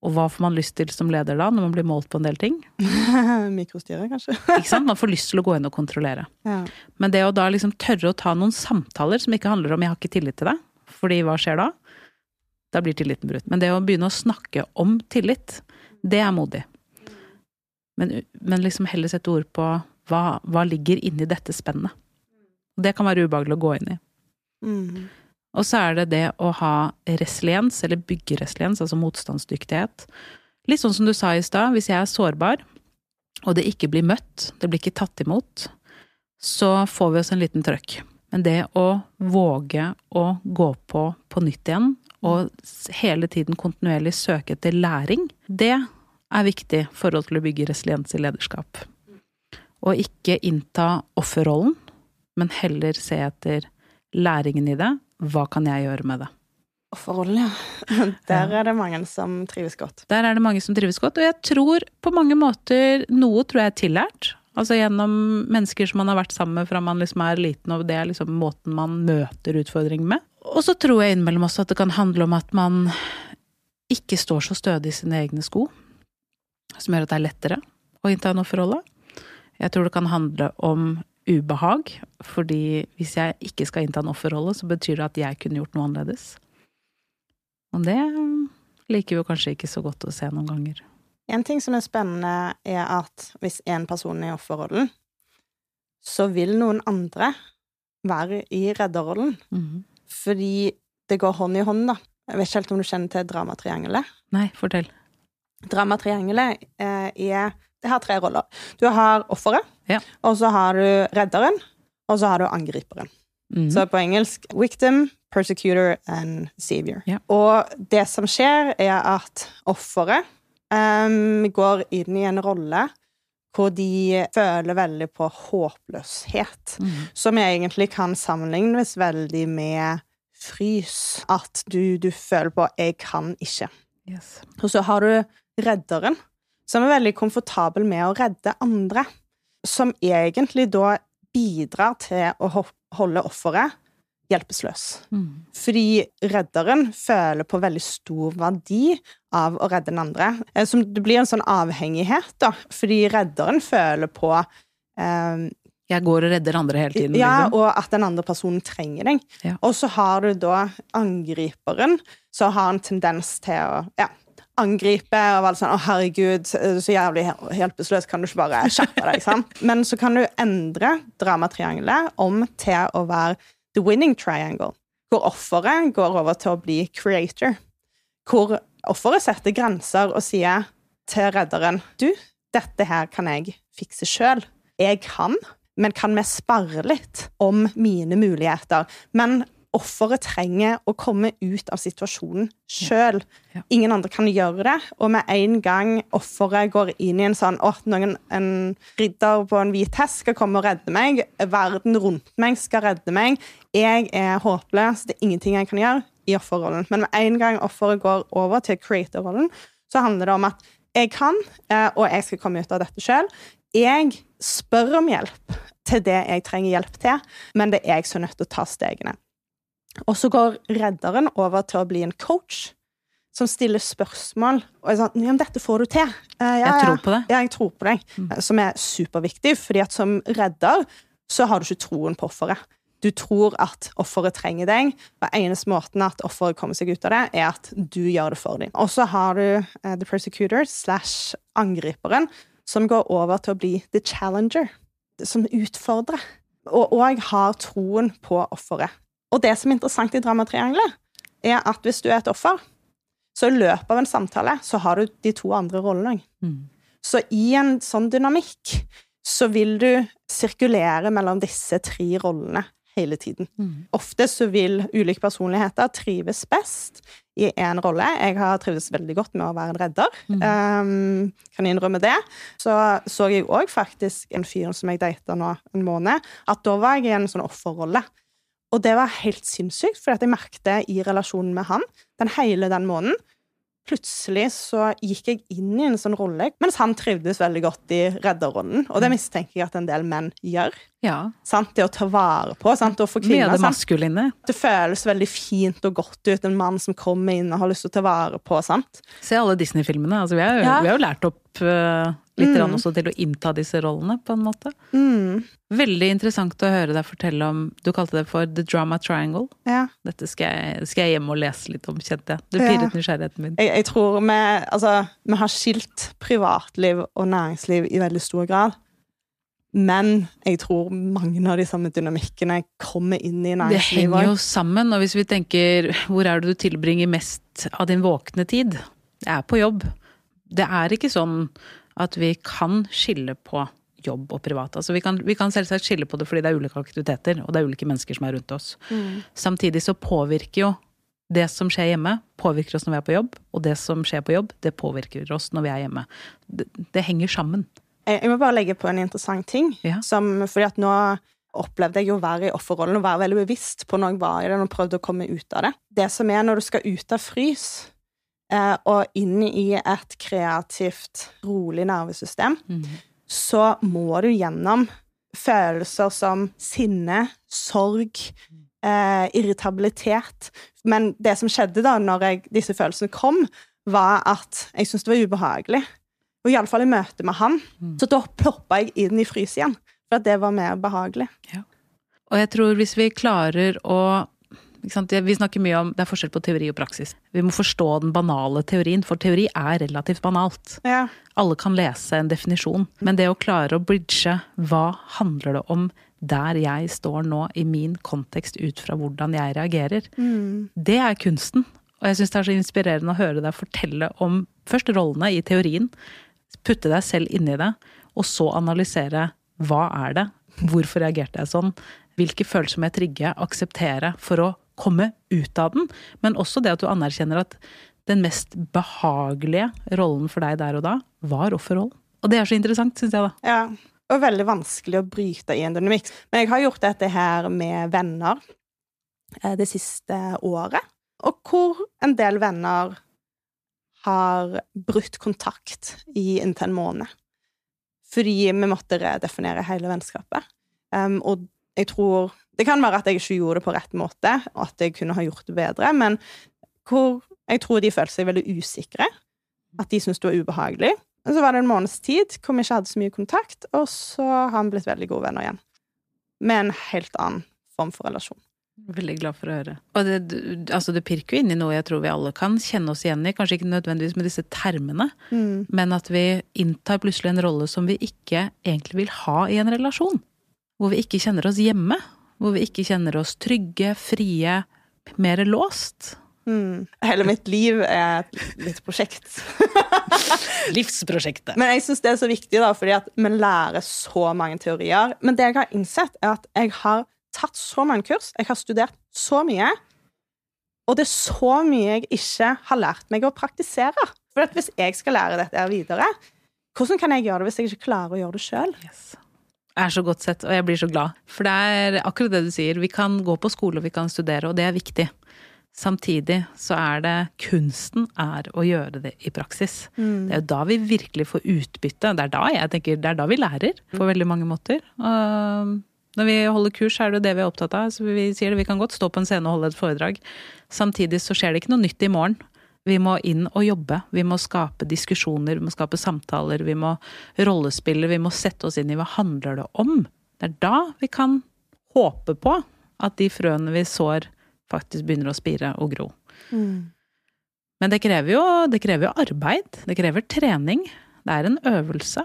og hva får man lyst til som leder da, når man blir målt på en del ting? Mikrostyre, kanskje. Ikke sant? Man får lyst til å gå inn og kontrollere. Ja. Men det å da liksom tørre å ta noen samtaler som ikke handler om 'jeg har ikke tillit til deg', fordi hva skjer da? Da blir tilliten brutt. Men det å begynne å snakke om tillit, det er modig. Men, men liksom heller sette ord på hva, hva ligger inni dette spennet. Det kan være ubehagelig å gå inn i. Mm. Og så er det det å ha resiliens, eller bygge resiliens, altså motstandsdyktighet. Litt sånn som du sa i stad, hvis jeg er sårbar, og det ikke blir møtt, det blir ikke tatt imot, så får vi oss en liten trøkk. Men det å våge å gå på på nytt igjen, og hele tiden kontinuerlig søke etter læring, det er viktig i forhold til å bygge resiliens i lederskap. Og ikke innta offerrollen, men heller se etter læringen i det. Hva kan jeg gjøre med det? Offerrollen, ja. Der er det mange som trives godt. Der er det mange som trives godt, og jeg tror på mange måter Noe tror jeg er tillært. Altså gjennom mennesker som man har vært sammen med fra man liksom er liten, og det er liksom måten man møter utfordringer med. Og så tror jeg innimellom også at det kan handle om at man ikke står så stødig i sine egne sko, som gjør at det er lettere å innta en offerrolle. Jeg tror det kan handle om ubehag, fordi hvis jeg ikke skal innta en offerrolle, så betyr det at jeg kunne gjort noe annerledes. Og det liker vi kanskje ikke så godt å se noen ganger. En ting som er spennende, er at hvis en person er i offerrollen, så vil noen andre være i redderrollen. Mhm. Fordi det går hånd i hånd, da. Jeg vet ikke helt om du kjenner til dramatriangelet. Nei, fortell. Dramatriangelet eh, er Det har tre roller. Du har offeret, Ja. og så har du redderen, og så har du angriperen. Mm. Så på engelsk victim, persecutor and savior. Ja. Og det som skjer, er at offeret um, går inn i en rolle hvor de føler veldig på håpløshet, mm. som egentlig kan sammenlignes veldig med frys. At du, du føler på 'jeg kan ikke'. Yes. Og så har du redderen, som er veldig komfortabel med å redde andre. Som egentlig da bidrar til å holde offeret hjelpeløs. Mm. Fordi redderen føler på veldig stor verdi av å redde den andre. Så det blir en sånn avhengighet, da. Fordi redderen føler på eh, Jeg går og redder andre hele tiden. ja, liksom. og at den andre personen trenger deg. Ja. Og så har du da angriperen, som har en tendens til å ja, angripe og være sånn 'Å, herregud, så jævlig hjelpeløs, kan du ikke bare skjerpe deg?' sant? Men så kan du endre dramatriangelet om til å være the winning triangle, hvor offeret går over til å bli creator. Hvor offeret setter grenser og sier til redderen 'Du, dette her kan jeg fikse sjøl. Jeg kan, men kan vi spare litt om mine muligheter? Men offeret trenger å komme ut av situasjonen sjøl. Ingen andre kan gjøre det, og med en gang offeret går inn i en sånn Å, noen, en ridder på en hvit hest skal komme og redde meg. Verden rundt meg skal redde meg. Jeg er håpløs. Det er ingenting jeg kan gjøre i offerrollen. Men med en gang offeret går over til creator-rollen, så handler det om at jeg kan, eh, og jeg skal komme ut av dette sjøl. Jeg spør om hjelp til det jeg trenger hjelp til, men det er jeg som er nødt til å ta stegene. Og så går redderen over til å bli en coach som stiller spørsmål. Og er sånn ja, 'Dette får du til.' Eh, ja, Jeg tror på det. Ja, jeg tror på deg. Mm. Eh, Som er superviktig, fordi at som redder så har du ikke troen på offeret. Du tror at offeret trenger deg, og eneste måten at offeret kommer seg ut av det, er at du gjør det for dem. Og så har du uh, the persecutor slash angriperen, som går over til å bli the challenger, som utfordrer. Og òg har troen på offeret. Og det som er interessant i dramatriangelet, er at hvis du er et offer, så i løpet av en samtale så har du de to andre rollene. Mhm. Så i en sånn dynamikk så vil du sirkulere mellom disse tre rollene hele tiden. Mm. Ofte så vil ulike personligheter trives best i én rolle. Jeg har trivdes veldig godt med å være en redder. Mm. Um, kan innrømme det. Så så jeg òg faktisk en fyr som jeg data nå en måned, at da var jeg i en sånn offerrolle. Og det var helt sinnssykt, for jeg merket i relasjonen med han den hele den måneden Plutselig så gikk jeg inn i en sånn rolle, mens han trivdes veldig godt i redderrollen. Og det mistenker jeg at en del menn gjør. Ja. Sant? Det å ta vare på, sant? og for kvinner. kvinner. det Sant? maskuline. Det føles veldig fint og godt ut, en mann som kommer inn og har lyst til å ta vare på. sant? Se alle Disney-filmene. Altså, vi, Ja. vi har jo lært opp eh, litt Mm. også til å innta disse rollene, på en måte. Mm. Veldig interessant å høre deg fortelle om Du kalte det for The Drama Triangle. Ja. Dette skal jeg, skal jeg hjem og lese litt om, kjente jeg. Det Ja. pirret nysgjerrigheten min. Jeg, jeg tror vi, altså, vi har skilt privatliv og næringsliv i veldig stor grad. Men jeg tror mange av de samme dynamikkene kommer inn i næringslivet. Det henger jo sammen, og hvis vi tenker hvor er det du tilbringer mest av din våkne tid? Det er på jobb. Det er ikke sånn at vi kan skille på jobb og privat. Altså vi, kan, vi kan selvsagt skille på det fordi det er ulike aktiviteter, og det er ulike mennesker som er rundt oss. Mm. Samtidig så påvirker jo det som skjer hjemme, påvirker oss når vi er på jobb, og det som skjer på jobb, det påvirker oss når vi er hjemme. Det, det henger sammen. Jeg må bare legge på en interessant ting. Ja. Som, fordi at nå opplevde jeg jo å være i offerrollen og være veldig bevisst på når jeg var i den og prøvde å komme ut av det. Det som er når du skal ut av frys og inn i et kreativt, rolig nervesystem, så må du gjennom følelser som sinne, sorg, eh, irritabilitet. Men det som skjedde da når jeg, disse følelsene kom, var at jeg syntes det var ubehagelig. Og iallfall i møte med han. Så da ploppa jeg inn i frys igjen. For det var mer behagelig. Og jeg tror hvis vi klarer å? Vi snakker mye om det er forskjell på teori og praksis. Vi må forstå den banale teorien, for teori er relativt banalt. Ja. Alle kan lese en definisjon, men det å klare å bridge hva handler det om der jeg står nå i min kontekst ut fra hvordan jeg reagerer, det er kunsten. Og jeg syns det er så inspirerende å høre deg fortelle om først rollene i teorien, putte deg selv inni det, og så analysere hva er det, hvorfor reagerte jeg sånn, hvilke følelser må jeg trigge, akseptere for å komme ut av den, men også det at du anerkjenner at den mest behagelige rollen for deg der og da, var offerrollen. Og det er så interessant, syns jeg, da. ja. Og veldig vanskelig å bryte i en dynamikk. Men jeg har gjort dette her med venner eh, det siste året. Og hvor en del venner har brutt kontakt i inntil en måned. Fordi vi måtte redefinere hele vennskapet. Um, og jeg tror Det kan være at jeg ikke gjorde det på rett måte, og at jeg kunne ha gjort det bedre, men hvor jeg tror de følte seg veldig usikre. At de syntes det var ubehagelig. Og så var det en måneds tid hvor vi ikke hadde så mye kontakt, og så har han blitt veldig gode venner igjen. Med en helt annen form for relasjon. Veldig glad for å høre. Og det, altså det pirker jo inn i noe jeg tror vi alle kan kjenne oss igjen i. Kanskje ikke nødvendigvis med disse termene, men at vi inntar plutselig en rolle som vi ikke egentlig vil ha i en relasjon. Hvor vi ikke kjenner oss hjemme. Hvor vi ikke kjenner oss trygge, frie, mer låst. Mm. Hele mitt liv er et lite prosjekt. Livsprosjektet. Men jeg syns det er så viktig, da, fordi at vi lærer så mange teorier. Men det jeg har innsett, er at jeg har tatt så mange kurs, jeg har studert så mye, og det er så mye jeg ikke har lært meg å praktisere. For at hvis jeg skal lære dette videre, hvordan kan jeg gjøre det hvis jeg ikke klarer å gjøre det sjøl? Yes. Er så godt sett, og jeg blir så glad. For det er akkurat det du sier. Vi kan gå på skole, og vi kan studere, og det er viktig. Samtidig så er det kunsten er å gjøre det i praksis. Det er jo da vi virkelig får utbytte. Det er da jeg tenker, det er da vi lærer på veldig mange måter. Og når vi holder kurs, er det jo det vi er opptatt av. Så vi sier det, vi kan godt stå på en scene og holde et foredrag. Samtidig så skjer det ikke noe nytt i morgen. Vi må inn og jobbe. Vi må skape diskusjoner, vi må skape samtaler, vi må rollespille, vi må sette oss inn i hva handler det om. Det er da vi kan håpe på at de frøene vi sår, faktisk begynner å spire og gro. Men det krever, jo, det krever jo arbeid. Det krever trening. Det er en øvelse.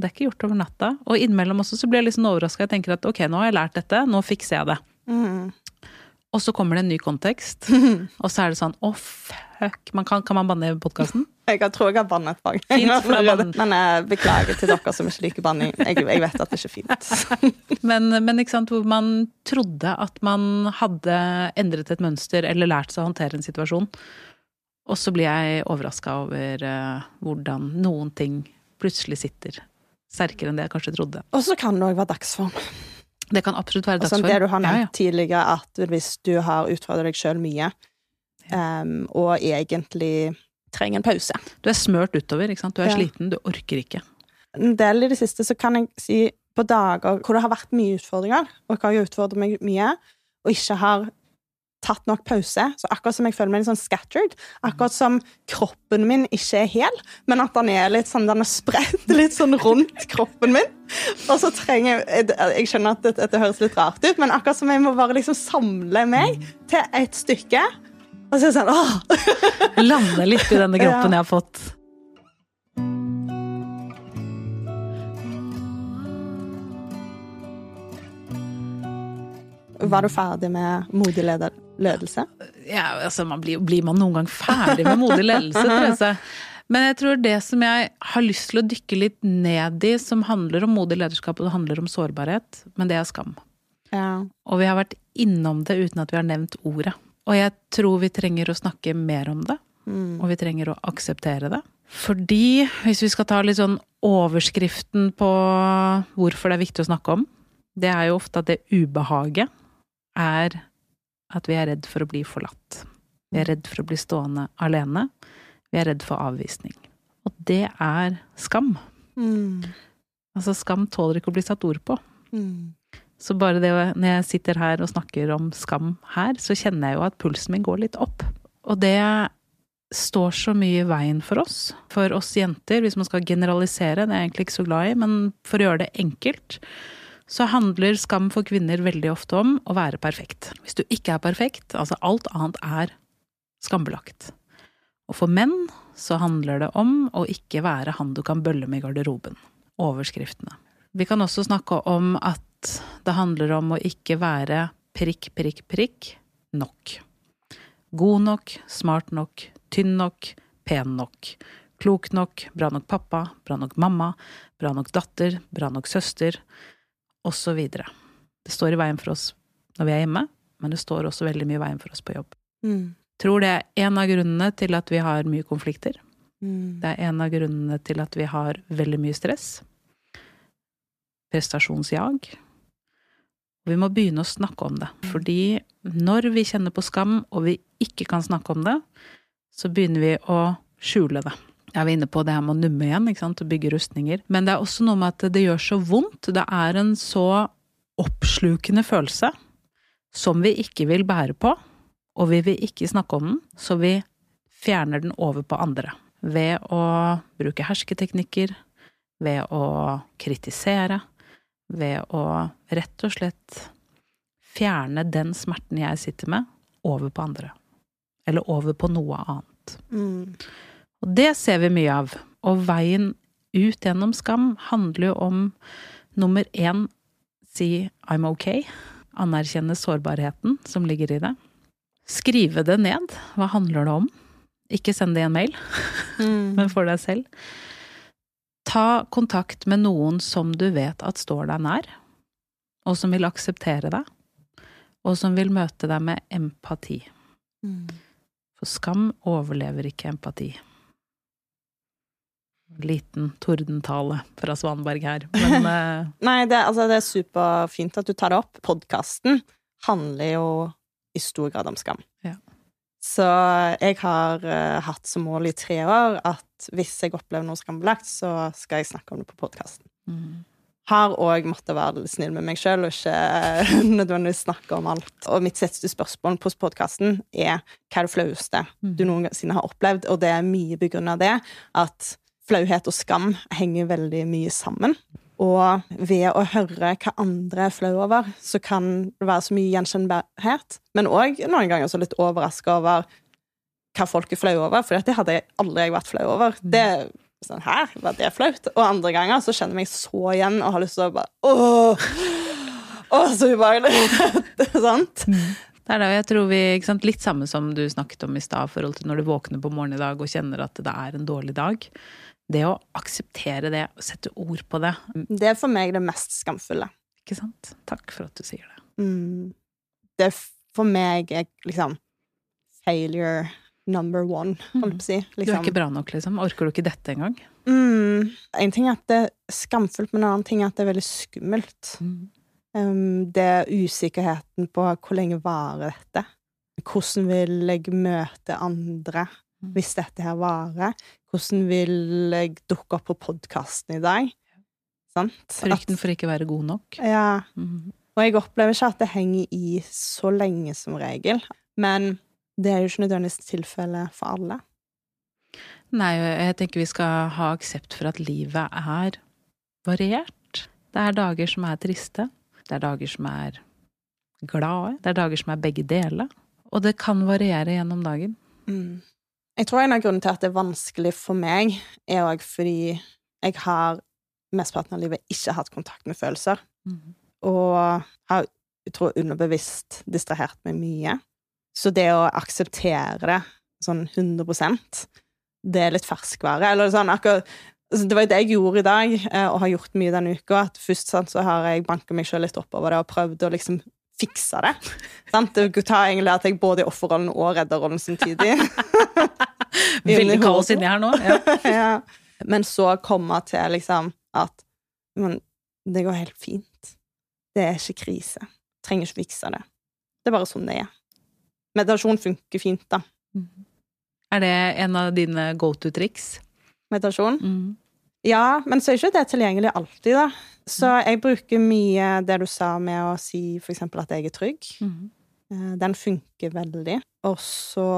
Det er ikke gjort over natta. Og innimellom også så blir jeg litt liksom overraska. Jeg tenker at ok, nå har jeg lært dette, nå fikser jeg det. Mm. Og så kommer det en ny kontekst, og så er det sånn å fuck. Man kan, kan man banne i podkasten? Jeg tror jeg har bannet allerede. Men jeg beklager til dere som ikke liker banning. Jeg, jeg vet at det ikke er fint. Men, men ikke sant, hvor man trodde at man hadde endret et mønster eller lært seg å håndtere en situasjon. Og så blir jeg overraska over uh, hvordan noen ting plutselig sitter sterkere enn det jeg kanskje trodde. Og så kan det òg være dagsform. Det kan absolutt være som dagsform. det du har nevnt Ja, ja. tidligere, at hvis du har utfordret deg sjøl mye, um, og egentlig trenger en pause Du er smørt utover, ikke sant. Du er sliten, du orker ikke. En del i det siste så kan jeg si på dager hvor det har vært mye utfordringer, og jeg har utfordret meg mye, og ikke har tatt nok pause. Så akkurat som jeg føler meg litt sånn scattered, akkurat som kroppen min ikke er hel, men at den er litt sånn, den er spredt litt sånn rundt kroppen min. Og så trenger Jeg jeg skjønner at dette det høres litt rart ut, men akkurat som jeg må bare liksom samle meg til et stykke. Og så er det sånn åh! Lande litt i denne kroppen ja. jeg har fått. Var du ferdig med modig leder? Ledelse? Ja, altså, man blir, blir man noen gang ferdig med modig ledelse, Therese? Men jeg tror det som jeg har lyst til å dykke litt ned i, som handler om modig lederskap og det handler om sårbarhet, men det er skam. Ja. Og vi har vært innom det uten at vi har nevnt ordet. Og jeg tror vi trenger å snakke mer om det. Mm. Og vi trenger å akseptere det. Fordi, hvis vi skal ta litt sånn overskriften på hvorfor det er viktig å snakke om, det er jo ofte at det ubehaget er at vi er redd for å bli forlatt. Vi er redd for å bli stående alene. Vi er redd for avvisning. Og det er skam. Mm. Altså, skam tåler ikke å bli satt ord på. Mm. Så bare det når jeg sitter her og snakker om skam her, så kjenner jeg jo at pulsen min går litt opp. Og det står så mye i veien for oss. For oss jenter, hvis man skal generalisere, det er jeg egentlig ikke så glad i, men for å gjøre det enkelt, så handler skam for kvinner veldig ofte om å være perfekt. Hvis du ikke er perfekt, altså alt annet er skambelagt. Og for menn så handler det om å ikke være han du kan bølle med i garderoben. Overskriftene. Vi kan også snakke om at det handler om å ikke være prikk, prikk, prikk nok. God nok, smart nok, tynn nok, pen nok. Klok nok, bra nok pappa, bra nok mamma, bra nok datter, bra nok søster, osv. Det står i veien for oss når vi er hjemme, men det står også veldig mye i veien for oss på jobb. Mm. Tror det er en av grunnene til at vi har mye konflikter. Mm. Det er en av grunnene til at vi har veldig mye stress. Prestasjonsjag. Vi må begynne å snakke om det. Fordi når vi kjenner på skam, og vi ikke kan snakke om det, så begynner vi å skjule det. Jeg var inne på det her med å numme igjen, ikke sant, og bygge rustninger. Men det er også noe med at det gjør så vondt. Det er en så oppslukende følelse som vi ikke vil bære på, og vi vil ikke snakke om den, så vi fjerner den over på andre. Ved å bruke hersketeknikker, ved å kritisere, ved å rett og slett fjerne den smerten jeg sitter med, over på andre. Eller over på noe annet. Mm. Og det ser vi mye av. Og veien ut gjennom skam handler jo om nummer én si I'm okay. Anerkjenne sårbarheten som ligger i det. Skrive det ned. Hva handler det om? Ikke send det i en mail, Mm. men for deg selv. Ta kontakt med noen som du vet at står deg nær, og som vil akseptere deg, og som vil møte deg med empati. Mm. For skam overlever ikke empati. Liten tordentale fra Svanberg her, men eh, Nei, det, altså, det er superfint at du tar det opp. Podkasten handler jo i stor grad om skam. Ja. Så jeg har uh, hatt som mål i tre år at hvis jeg opplever noe skambelagt, så skal jeg snakke om det på podkasten. mm, Har òg måttet være snill med meg sjøl og ikke nødvendigvis snakke om alt. Og mitt siste spørsmål på podkasten er hva er det flaueste mm. du noensinne har opplevd, og det er mye begrunna det at flauhet og skam henger veldig mye sammen. Og ved å høre hva andre er flau over, så kan det være så mye gjenkjennbarhet. Men òg noen ganger så litt overraska over hva folk er flau over, for det hadde jeg aldri vært flau over. Det sånn, Hæ, var det flaut? Og andre ganger så kjenner jeg meg så igjen og har lyst til å bare Åh, åh så ubehagelig! Det er sant? Det er det, og jeg tror vi, sant, Litt samme som du snakket om i stad, forhold til når du våkner på morgenen i dag og kjenner at det er en dårlig dag. Det å akseptere det, og sette ord på det. Det er for meg det mest skamfulle. Ikke sant? Takk for at du sier det. Mm. Det for meg er liksom failure number one, holdt på å si. Du er Liksom. ikke bra nok, liksom. Orker du ikke dette engang? Mm. En ting er at det er skamfullt, men en annen ting er at det er veldig skummelt. Um, det er usikkerheten på hvor lenge varer dette. Hvordan vil jeg møte andre Mm. Hvis dette her varer? Hvordan vil jeg dukke opp på podkasten i dag? Sant? Frykten for ikke å være god nok. Ja. Mm. Og jeg opplever ikke at det henger i så lenge som regel. Men det er jo ikke nødvendigvis tilfellet for alle. Nei, jeg tenker vi skal ha aksept for at livet er variert. Det er dager som er triste. Det er dager som er glade. Det er dager som er begge deler. Og det kan variere gjennom dagen. Mm. Jeg tror en av grunnene til at det er vanskelig for meg, er òg fordi jeg har mesteparten av livet ikke hatt kontakt med følelser. Mm. Og har jeg tror underbevisst distrahert meg mye. Så det å akseptere det sånn 100% det er litt ferskvare. Eller sånn akkurat altså, Det var jo det jeg gjorde i dag, eh, og har gjort mye denne uka. At først sant, så har jeg banka meg sjøl litt oppover det og prøvd å liksom fikse det. Sant? Det tar egentlig at jeg både er offerrollen og redderrollen samtidig. Veldig kaos inni her nå. Ja. ja. Men så komme til liksom at men, det går helt fint. Det er ikke krise. Trenger ikke fikse det. Det er bare sånn det er. Meditasjon funker fint, da. Er det en av dine go to-triks? Meditasjon? Ja, men så er ikke det tilgjengelig alltid, da. Så jeg bruker mye det du sa med å si for eksempel at jeg er trygg. Mm. Den funker veldig. Og så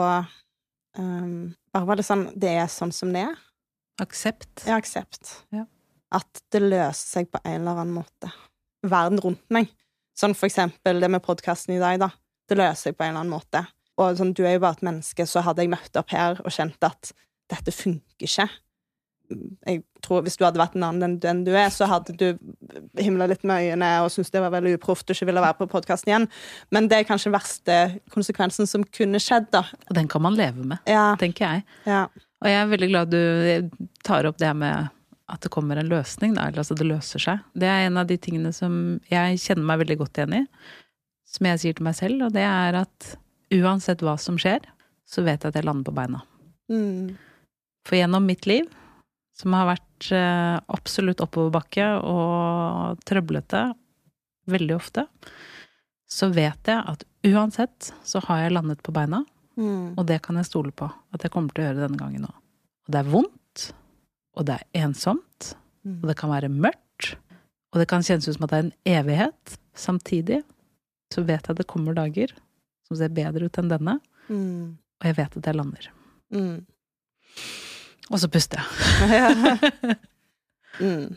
um, Bare var det sånn Det er sånn som det er. Aksept. Ja, aksept. Ja. At det løser seg på en eller annen måte. Verden rundt meg. Sånn for eksempel det med podkasten i dag, da. Det løser seg på en eller annen måte. Og sånn, du er jo bare et menneske, så hadde jeg møtt opp her og kjent at dette funker ikke. Jeg tror Hvis du hadde vært en annen enn den du er, så hadde du himla litt med øynene og syntes det var veldig uproft og ikke ville være på podkasten igjen. Men det er kanskje den verste konsekvensen som kunne skjedd, da. Og den kan man leve med, Ja, tenker jeg. ja. Og jeg er veldig glad du tar opp det med at det kommer en løsning, da, eller altså det løser seg. Det er en av de tingene som jeg kjenner meg veldig godt igjen i, som jeg sier til meg selv, og det er at uansett hva som skjer, så vet jeg at jeg lander på beina. Mm. For gjennom mitt liv, som har vært eh, absolutt oppoverbakke og trøblete veldig ofte, så vet jeg at uansett så har jeg landet på beina, Mm. og det kan jeg stole på at jeg kommer til å gjøre denne gangen òg. Og det er vondt, og det er ensomt, Mm. og det kan være mørkt, og det kan kjennes ut som at det er en evighet. Samtidig så vet jeg at det kommer dager som ser bedre ut enn denne, Mm. og jeg vet at jeg lander. Mm. Og så puster jeg. mm.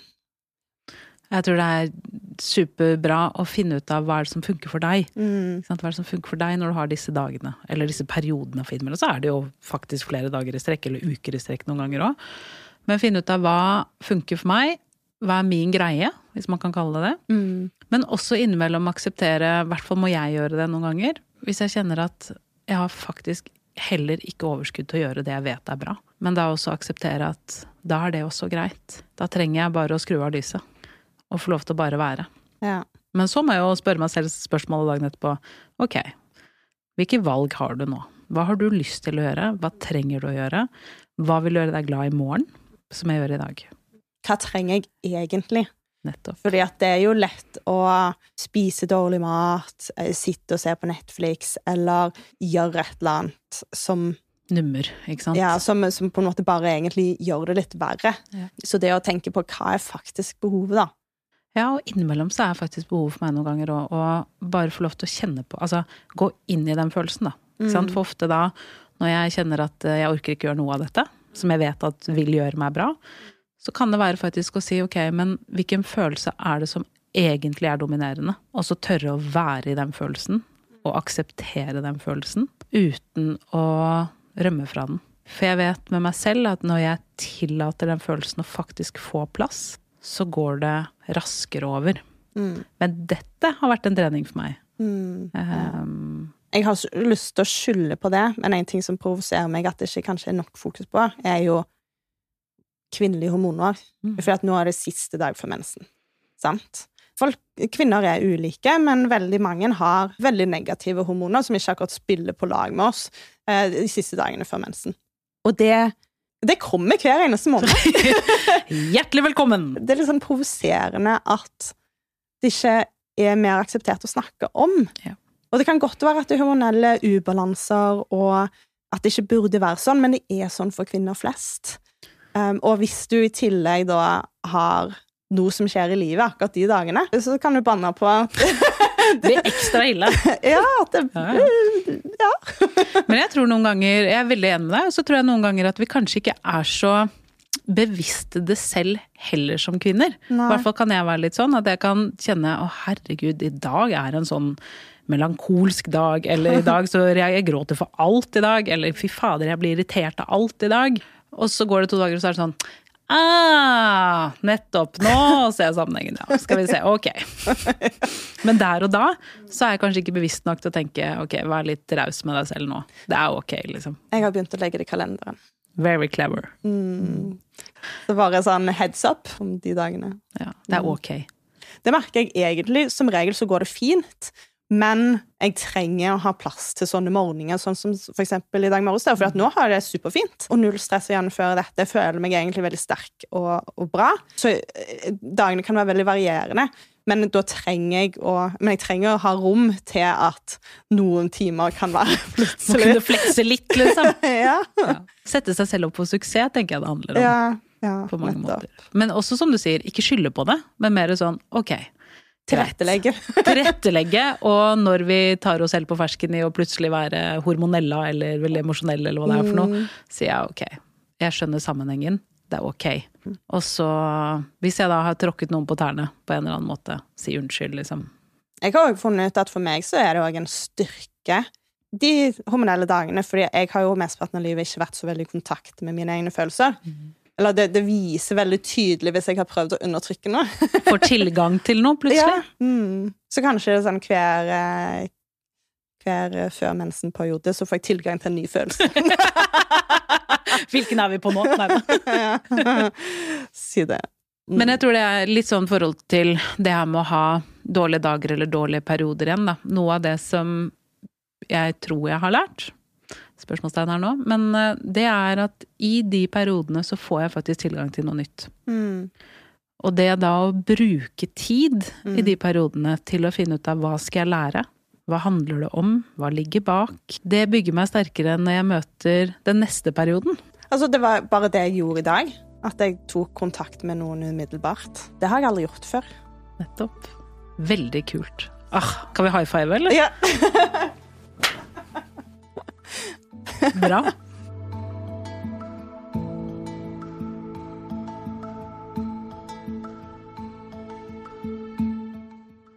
Jeg tror det er superbra å finne ut av hva er det som funker for deg. Mm. Hva er det som funker for deg når du har disse dagene, eller disse periodene for innimellom. Så er det jo faktisk flere dager i strekk, eller uker i strekk noen ganger òg. Men finne ut av hva funker for meg, hva er min greie, hvis man kan kalle det det. Mm. Men også innimellom akseptere, i hvert fall må jeg gjøre det noen ganger, hvis jeg kjenner at jeg har faktisk heller ikke overskudd til å gjøre det jeg vet er bra. Men da også akseptere at da er det også greit. Da trenger jeg bare å skru av lyset. Og få lov til å bare være. Ja. Men så må jeg jo spørre meg selv spørsmålet dagen etterpå. Ok, hvilke valg har du nå? Hva har du lyst til å gjøre? Hva trenger du å gjøre? Hva vil gjøre deg glad i morgen, som jeg gjør i dag? Hva trenger jeg egentlig? Nettopp. Fordi at det er jo lett å spise dårlig mat, eh, sitte og se på Netflix, eller gjøre et eller annet som, Nummer, ikke sant? ja, som, som på en måte bare egentlig gjør det litt verre. Ja. Så det å tenke på hva er faktisk behovet, da. Ja, og innimellom så er faktisk behovet for meg noen ganger å, bare få lov til å kjenne på Altså gå inn i den følelsen, da. Sant? For ofte da, når jeg kjenner at eh, jeg orker ikke gjøre noe av dette, som jeg vet at vil gjøre meg bra, så kan det være faktisk å si ok, men hvilken følelse er det som egentlig er dominerende? Og så tørre å være i den følelsen, og akseptere den følelsen, uten å rømme fra den. For jeg vet med meg selv at når jeg tillater den følelsen å faktisk få plass, så går det raskere over. Mm. Men dette har vært en trening for meg. Mm. Um, Jeg har lyst til å skylde på det, men en ting som provoserer meg at det ikke kanskje er nok fokus på, er jo kvinnelige hormoner. Mm. For nå er det siste dag for mensen. Sant? Folk, kvinner er ulike, men veldig mange har veldig negative hormoner som ikke akkurat spiller på lag med oss eh, de siste dagene før mensen. Og det, det kommer hver eneste måned. Hjertelig velkommen! Det er litt sånn provoserende at det ikke er mer akseptert å snakke om. Ja. Og det kan godt være at det er hormonelle ubalanser, og at det ikke burde være sånn, men det er sånn for kvinner flest. Um, og hvis du i tillegg da har noe som skjer i livet akkurat de dagene, så kan du banne på Det blir ekstra ille. Ja, at det Ja, Men jeg tror noen ganger, jeg er veldig enig med deg, og så tror jeg noen ganger at vi kanskje ikke er så bevisste det selv heller som kvinner. I hvert fall kan jeg være litt sånn at jeg kan kjenne å herregud, i dag er en sånn melankolsk dag, eller i dag så jeg, jeg gråter for alt i dag, eller fy fader, jeg blir irritert av alt i dag. Og så går det to dager, og så er det sånn Ah, nettopp. Nå ser jeg sammenhengen, ja. Skal vi se. Ok. Men der og da så er jeg kanskje ikke bevisst nok til å tenke ok, vær litt raus med deg selv nå. Det er ok, liksom. Jeg har begynt å legge det i kalenderen. Very clever. Mm. Så bare sånn heads up om de dagene. Ja, det er ok. Det merker jeg egentlig. Som regel så går det fint. Men jeg trenger å ha plass til sånne morgener, sånn som for eksempel i dag morges. For nå har jeg det superfint, og null stress å gjennomføre dette. Jeg føler meg egentlig veldig sterk og, og bra. Så eh, dagene kan være veldig varierende. Men jeg å Men jeg trenger å ha rom til at noen timer kan være plutselig Må kunne flekse litt, liksom. ja. Ja. Sette seg selv opp for suksess, tenker jeg det handler om. ja, ja, på mange nettopp. måter. Men også som du sier, ikke skylde på det, men mer sånn ok. Tilrettelegge. Tilrettelegge, og når vi tar oss selv på fersken i å plutselig være hormonella eller veldig emosjonelle eller hva det er for noe, sier jeg ok, jeg skjønner sammenhengen, det er ok. Og så, hvis jeg da har tråkket noen på tærne på en eller annen måte, si unnskyld, liksom. Jeg har også funnet ut at for meg så er det òg en styrke de hormonelle dagene, fordi jeg har jo mesteparten av livet ikke vært så veldig i kontakt med mine egne følelser. Eller det, det viser veldig tydelig hvis jeg har prøvd å undertrykke noe. Får tilgang til noe, plutselig. Mm. Så kanskje det sånn hver eh, hver eh, før mensenperiode så får jeg tilgang til en ny følelse. Hvilken er vi på nå? Nei, da. Si det. Mm. Men jeg tror det er litt sånn forhold til det her med å ha dårlige dager eller dårlige perioder igjen, da. Noe av det som jeg tror jeg har lært, spørsmålstegn her nå, men eh, det er at i de periodene så får jeg faktisk tilgang til noe nytt. Mm. Og det da å bruke tid i Mm. de periodene til å finne ut av hva skal jeg lære, hva handler det om, hva ligger bak, det bygger meg sterkere når jeg møter den neste perioden. Altså, det var bare det jeg gjorde i dag. At jeg tok kontakt med noen umiddelbart. Det har jeg aldri gjort før. Nettopp. Veldig kult. Ah, kan vi high five, eller? Ja. Bra.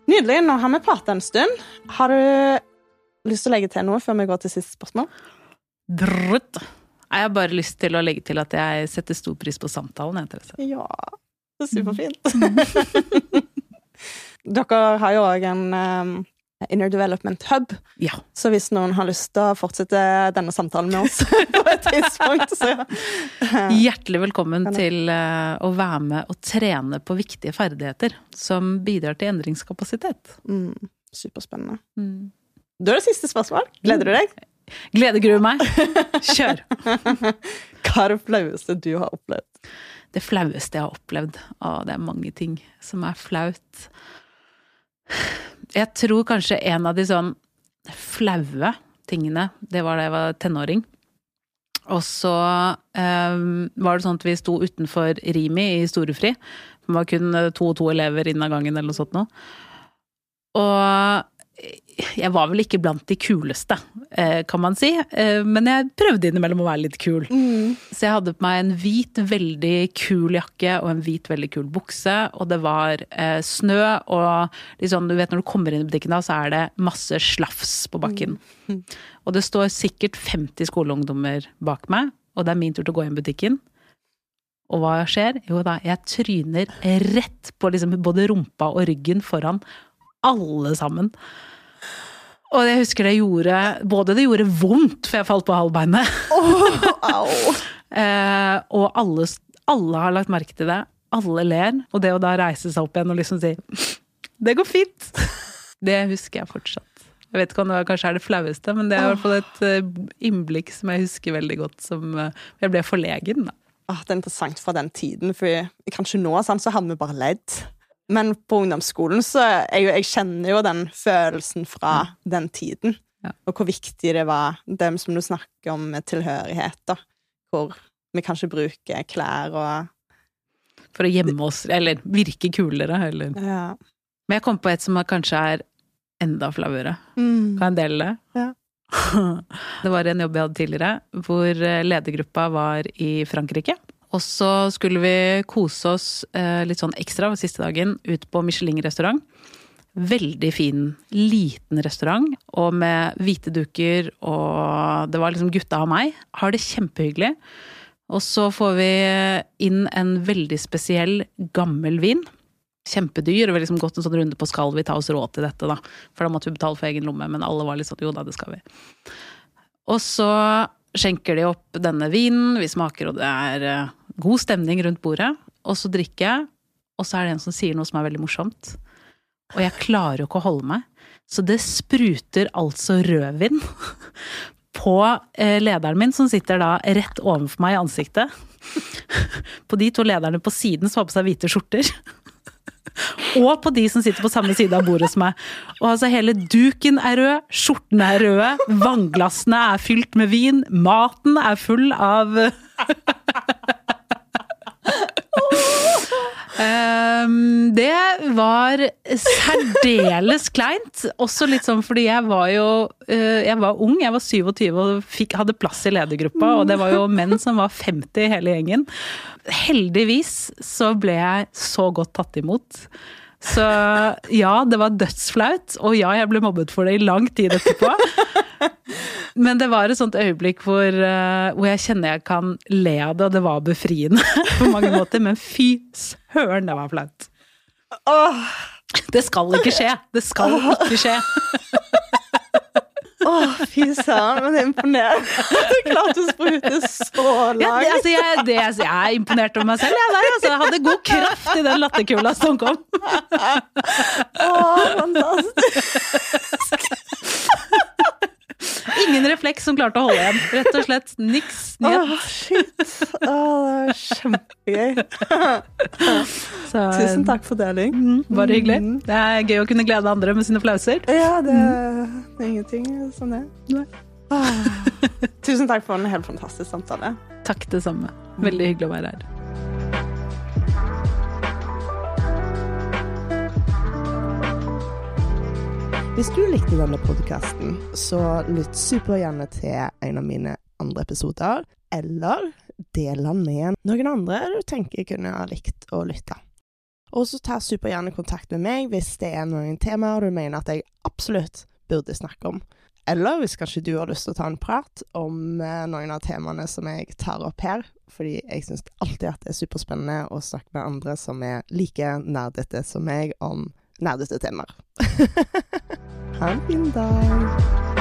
Nydelig. Nå har vi prata en stund. Har du lyst til å legge til noe før vi går til siste spørsmål? Drutt. Jeg har bare lyst til å legge til at jeg setter stor pris på samtalen. Jeg. Ja. Det er superfint. Dere har jo òg en um, Inner Development Hub, Ja. så hvis noen har lyst til å fortsette denne samtalen med oss på et tidspunkt, så Hjertelig velkommen til eh, å være med og trene på viktige ferdigheter som bidrar til endringskapasitet. mm, Superspennende. Mm. Da er det siste spørsmål. Gleder du deg? Gleder gruer meg. Kjør! Hva er det flaueste du har opplevd? Det flaueste jeg har opplevd. Å, det er mange ting som er flaut. Jeg tror kanskje en av de sånn flaue tingene, det var da jeg var tenåring. Og så eh, var det sånn at vi sto utenfor Rimi i Storefri. Det var kun eh, to og to elever inn av gangen eller noe sånt noe. Og jeg var vel ikke blant de kuleste, eh, kan man si. Eh, Men jeg prøvde innimellom å være litt kul. Så jeg hadde på meg en hvit, veldig kul jakke og en hvit, veldig kul bukse. Og det var eh, snø, og liksom, du vet når du kommer inn i butikken da, så er det masse slafs på bakken. Og det står sikkert 50 skoleungdommer bak meg, og det er min tur til å gå inn i butikken. Og hva skjer? Jo da, jeg tryner rett på liksom både rumpa og ryggen foran alle sammen. Og jeg husker det gjorde Både det gjorde vondt, for jeg falt på halvbeinet. Au. Eh, og alle, alle har lagt merke til det. Alle ler. Og det å da reise seg opp igjen og liksom si 'det går fint', det husker jeg fortsatt. Jeg vet ikke om det var- kanskje er det flaueste, men det er i hvert fall et eh, innblikk som jeg husker veldig godt. Som eh, Jeg ble forlegen, da. Oh, det er interessant fra den tiden, for kanskje nå sant, så har vi bare ledd. Men på ungdomsskolen så jeg, jeg kjenner jo den følelsen fra den tiden. Ja. Og hvor viktig det var, det som du snakker om med tilhørighet, da. Hvor vi kanskje bruker klær og For å gjemme oss, eller virke kulere. Eller. Ja. Men jeg kom på et som kanskje er enda flauere. Mm. Kan jeg dele det? Ja. Det var en jobb jeg hadde tidligere, hvor eh, ledergruppa var i Frankrike. Og så skulle vi kose oss eh, litt sånn ekstra siste dagen ut på Michelin-restaurant. Veldig fin, liten restaurant, og med hvite duker, og det var liksom gutta og meg. Har det kjempehyggelig. Og så får vi inn en veldig spesiell gammel vin. Kjempedyr. Og vi har liksom gått en sånn runde på skal vi ta oss råd til dette, da. For da måtte vi betale for egen lomme, men alle var litt sånn jo da, det skal vi. Og så skjenker de opp denne vinen, vi smaker, og det er eh, god stemning rundt bordet. Og så drikker jeg, og så er det en som sier noe som er veldig morsomt. Og jeg klarer jo ikke å holde meg. Så det spruter altså rødvin på eh, lederen min, som sitter da rett ovenfor meg i ansiktet. På de to lederne på siden som har på seg hvite skjorter. Og på de som sitter på samme side av bordet som meg. Og altså hele duken er rød, skjortene er røde, vannglassene er fylt med vin, maten er full av Um, det var særdeles kleint. Også litt sånn fordi jeg var jo uh, Jeg var ung, jeg var 27 og fikk, hadde plass i ledergruppa, og det var jo menn som var 50 i hele gjengen. Heldigvis så ble jeg så godt tatt imot. Så ja, det var dødsflaut, og ja, jeg ble mobbet for det i lang tid etterpå. Men det var et sånt øyeblikk hvor, uh, hvor, jeg kjenner jeg kan le av det, og det var befriende på mange måter. Men fy søren, det var flaut. Det skal ikke skje! Det skal ikke skje! Å, oh, fy søren, men det er imponerende. Du klarte å sprute så langt. Ja, det, altså, jeg, det, altså, jeg, er imponert over meg selv. Jeg, der, altså, jeg hadde god kraft i den latterkula som kom. Å, oh, fantastisk. Ingen refleks som klarte å holde igjen. Rett og slett niks. Åh, oh, shit. Oh, kjempegøy. Så, Tusen takk for deling. Mm, bare hyggelig. Mm. Det er gøy å kunne glede andre med sine flauser. Ja, det, det er ingenting som det. Oh. Tusen takk for en helt fantastisk samtale. Takk det samme. Veldig hyggelig å være her. Hvis du likte denne podkasten, så lytt supergjerne til en av mine andre episoder. Eller del den med noen andre du tenker kunne ha likt å lytte. Og så ta supergjerne kontakt med meg hvis det er noen temaer du mener at jeg absolutt burde snakke om. Eller hvis kanskje du har lyst til å ta en prat om eh, noen av temaene som jeg tar opp her. Fordi jeg syns alltid at det er superspennende å snakke med andre som er like nerdete som meg om nerdete temaer. ha en fin dag.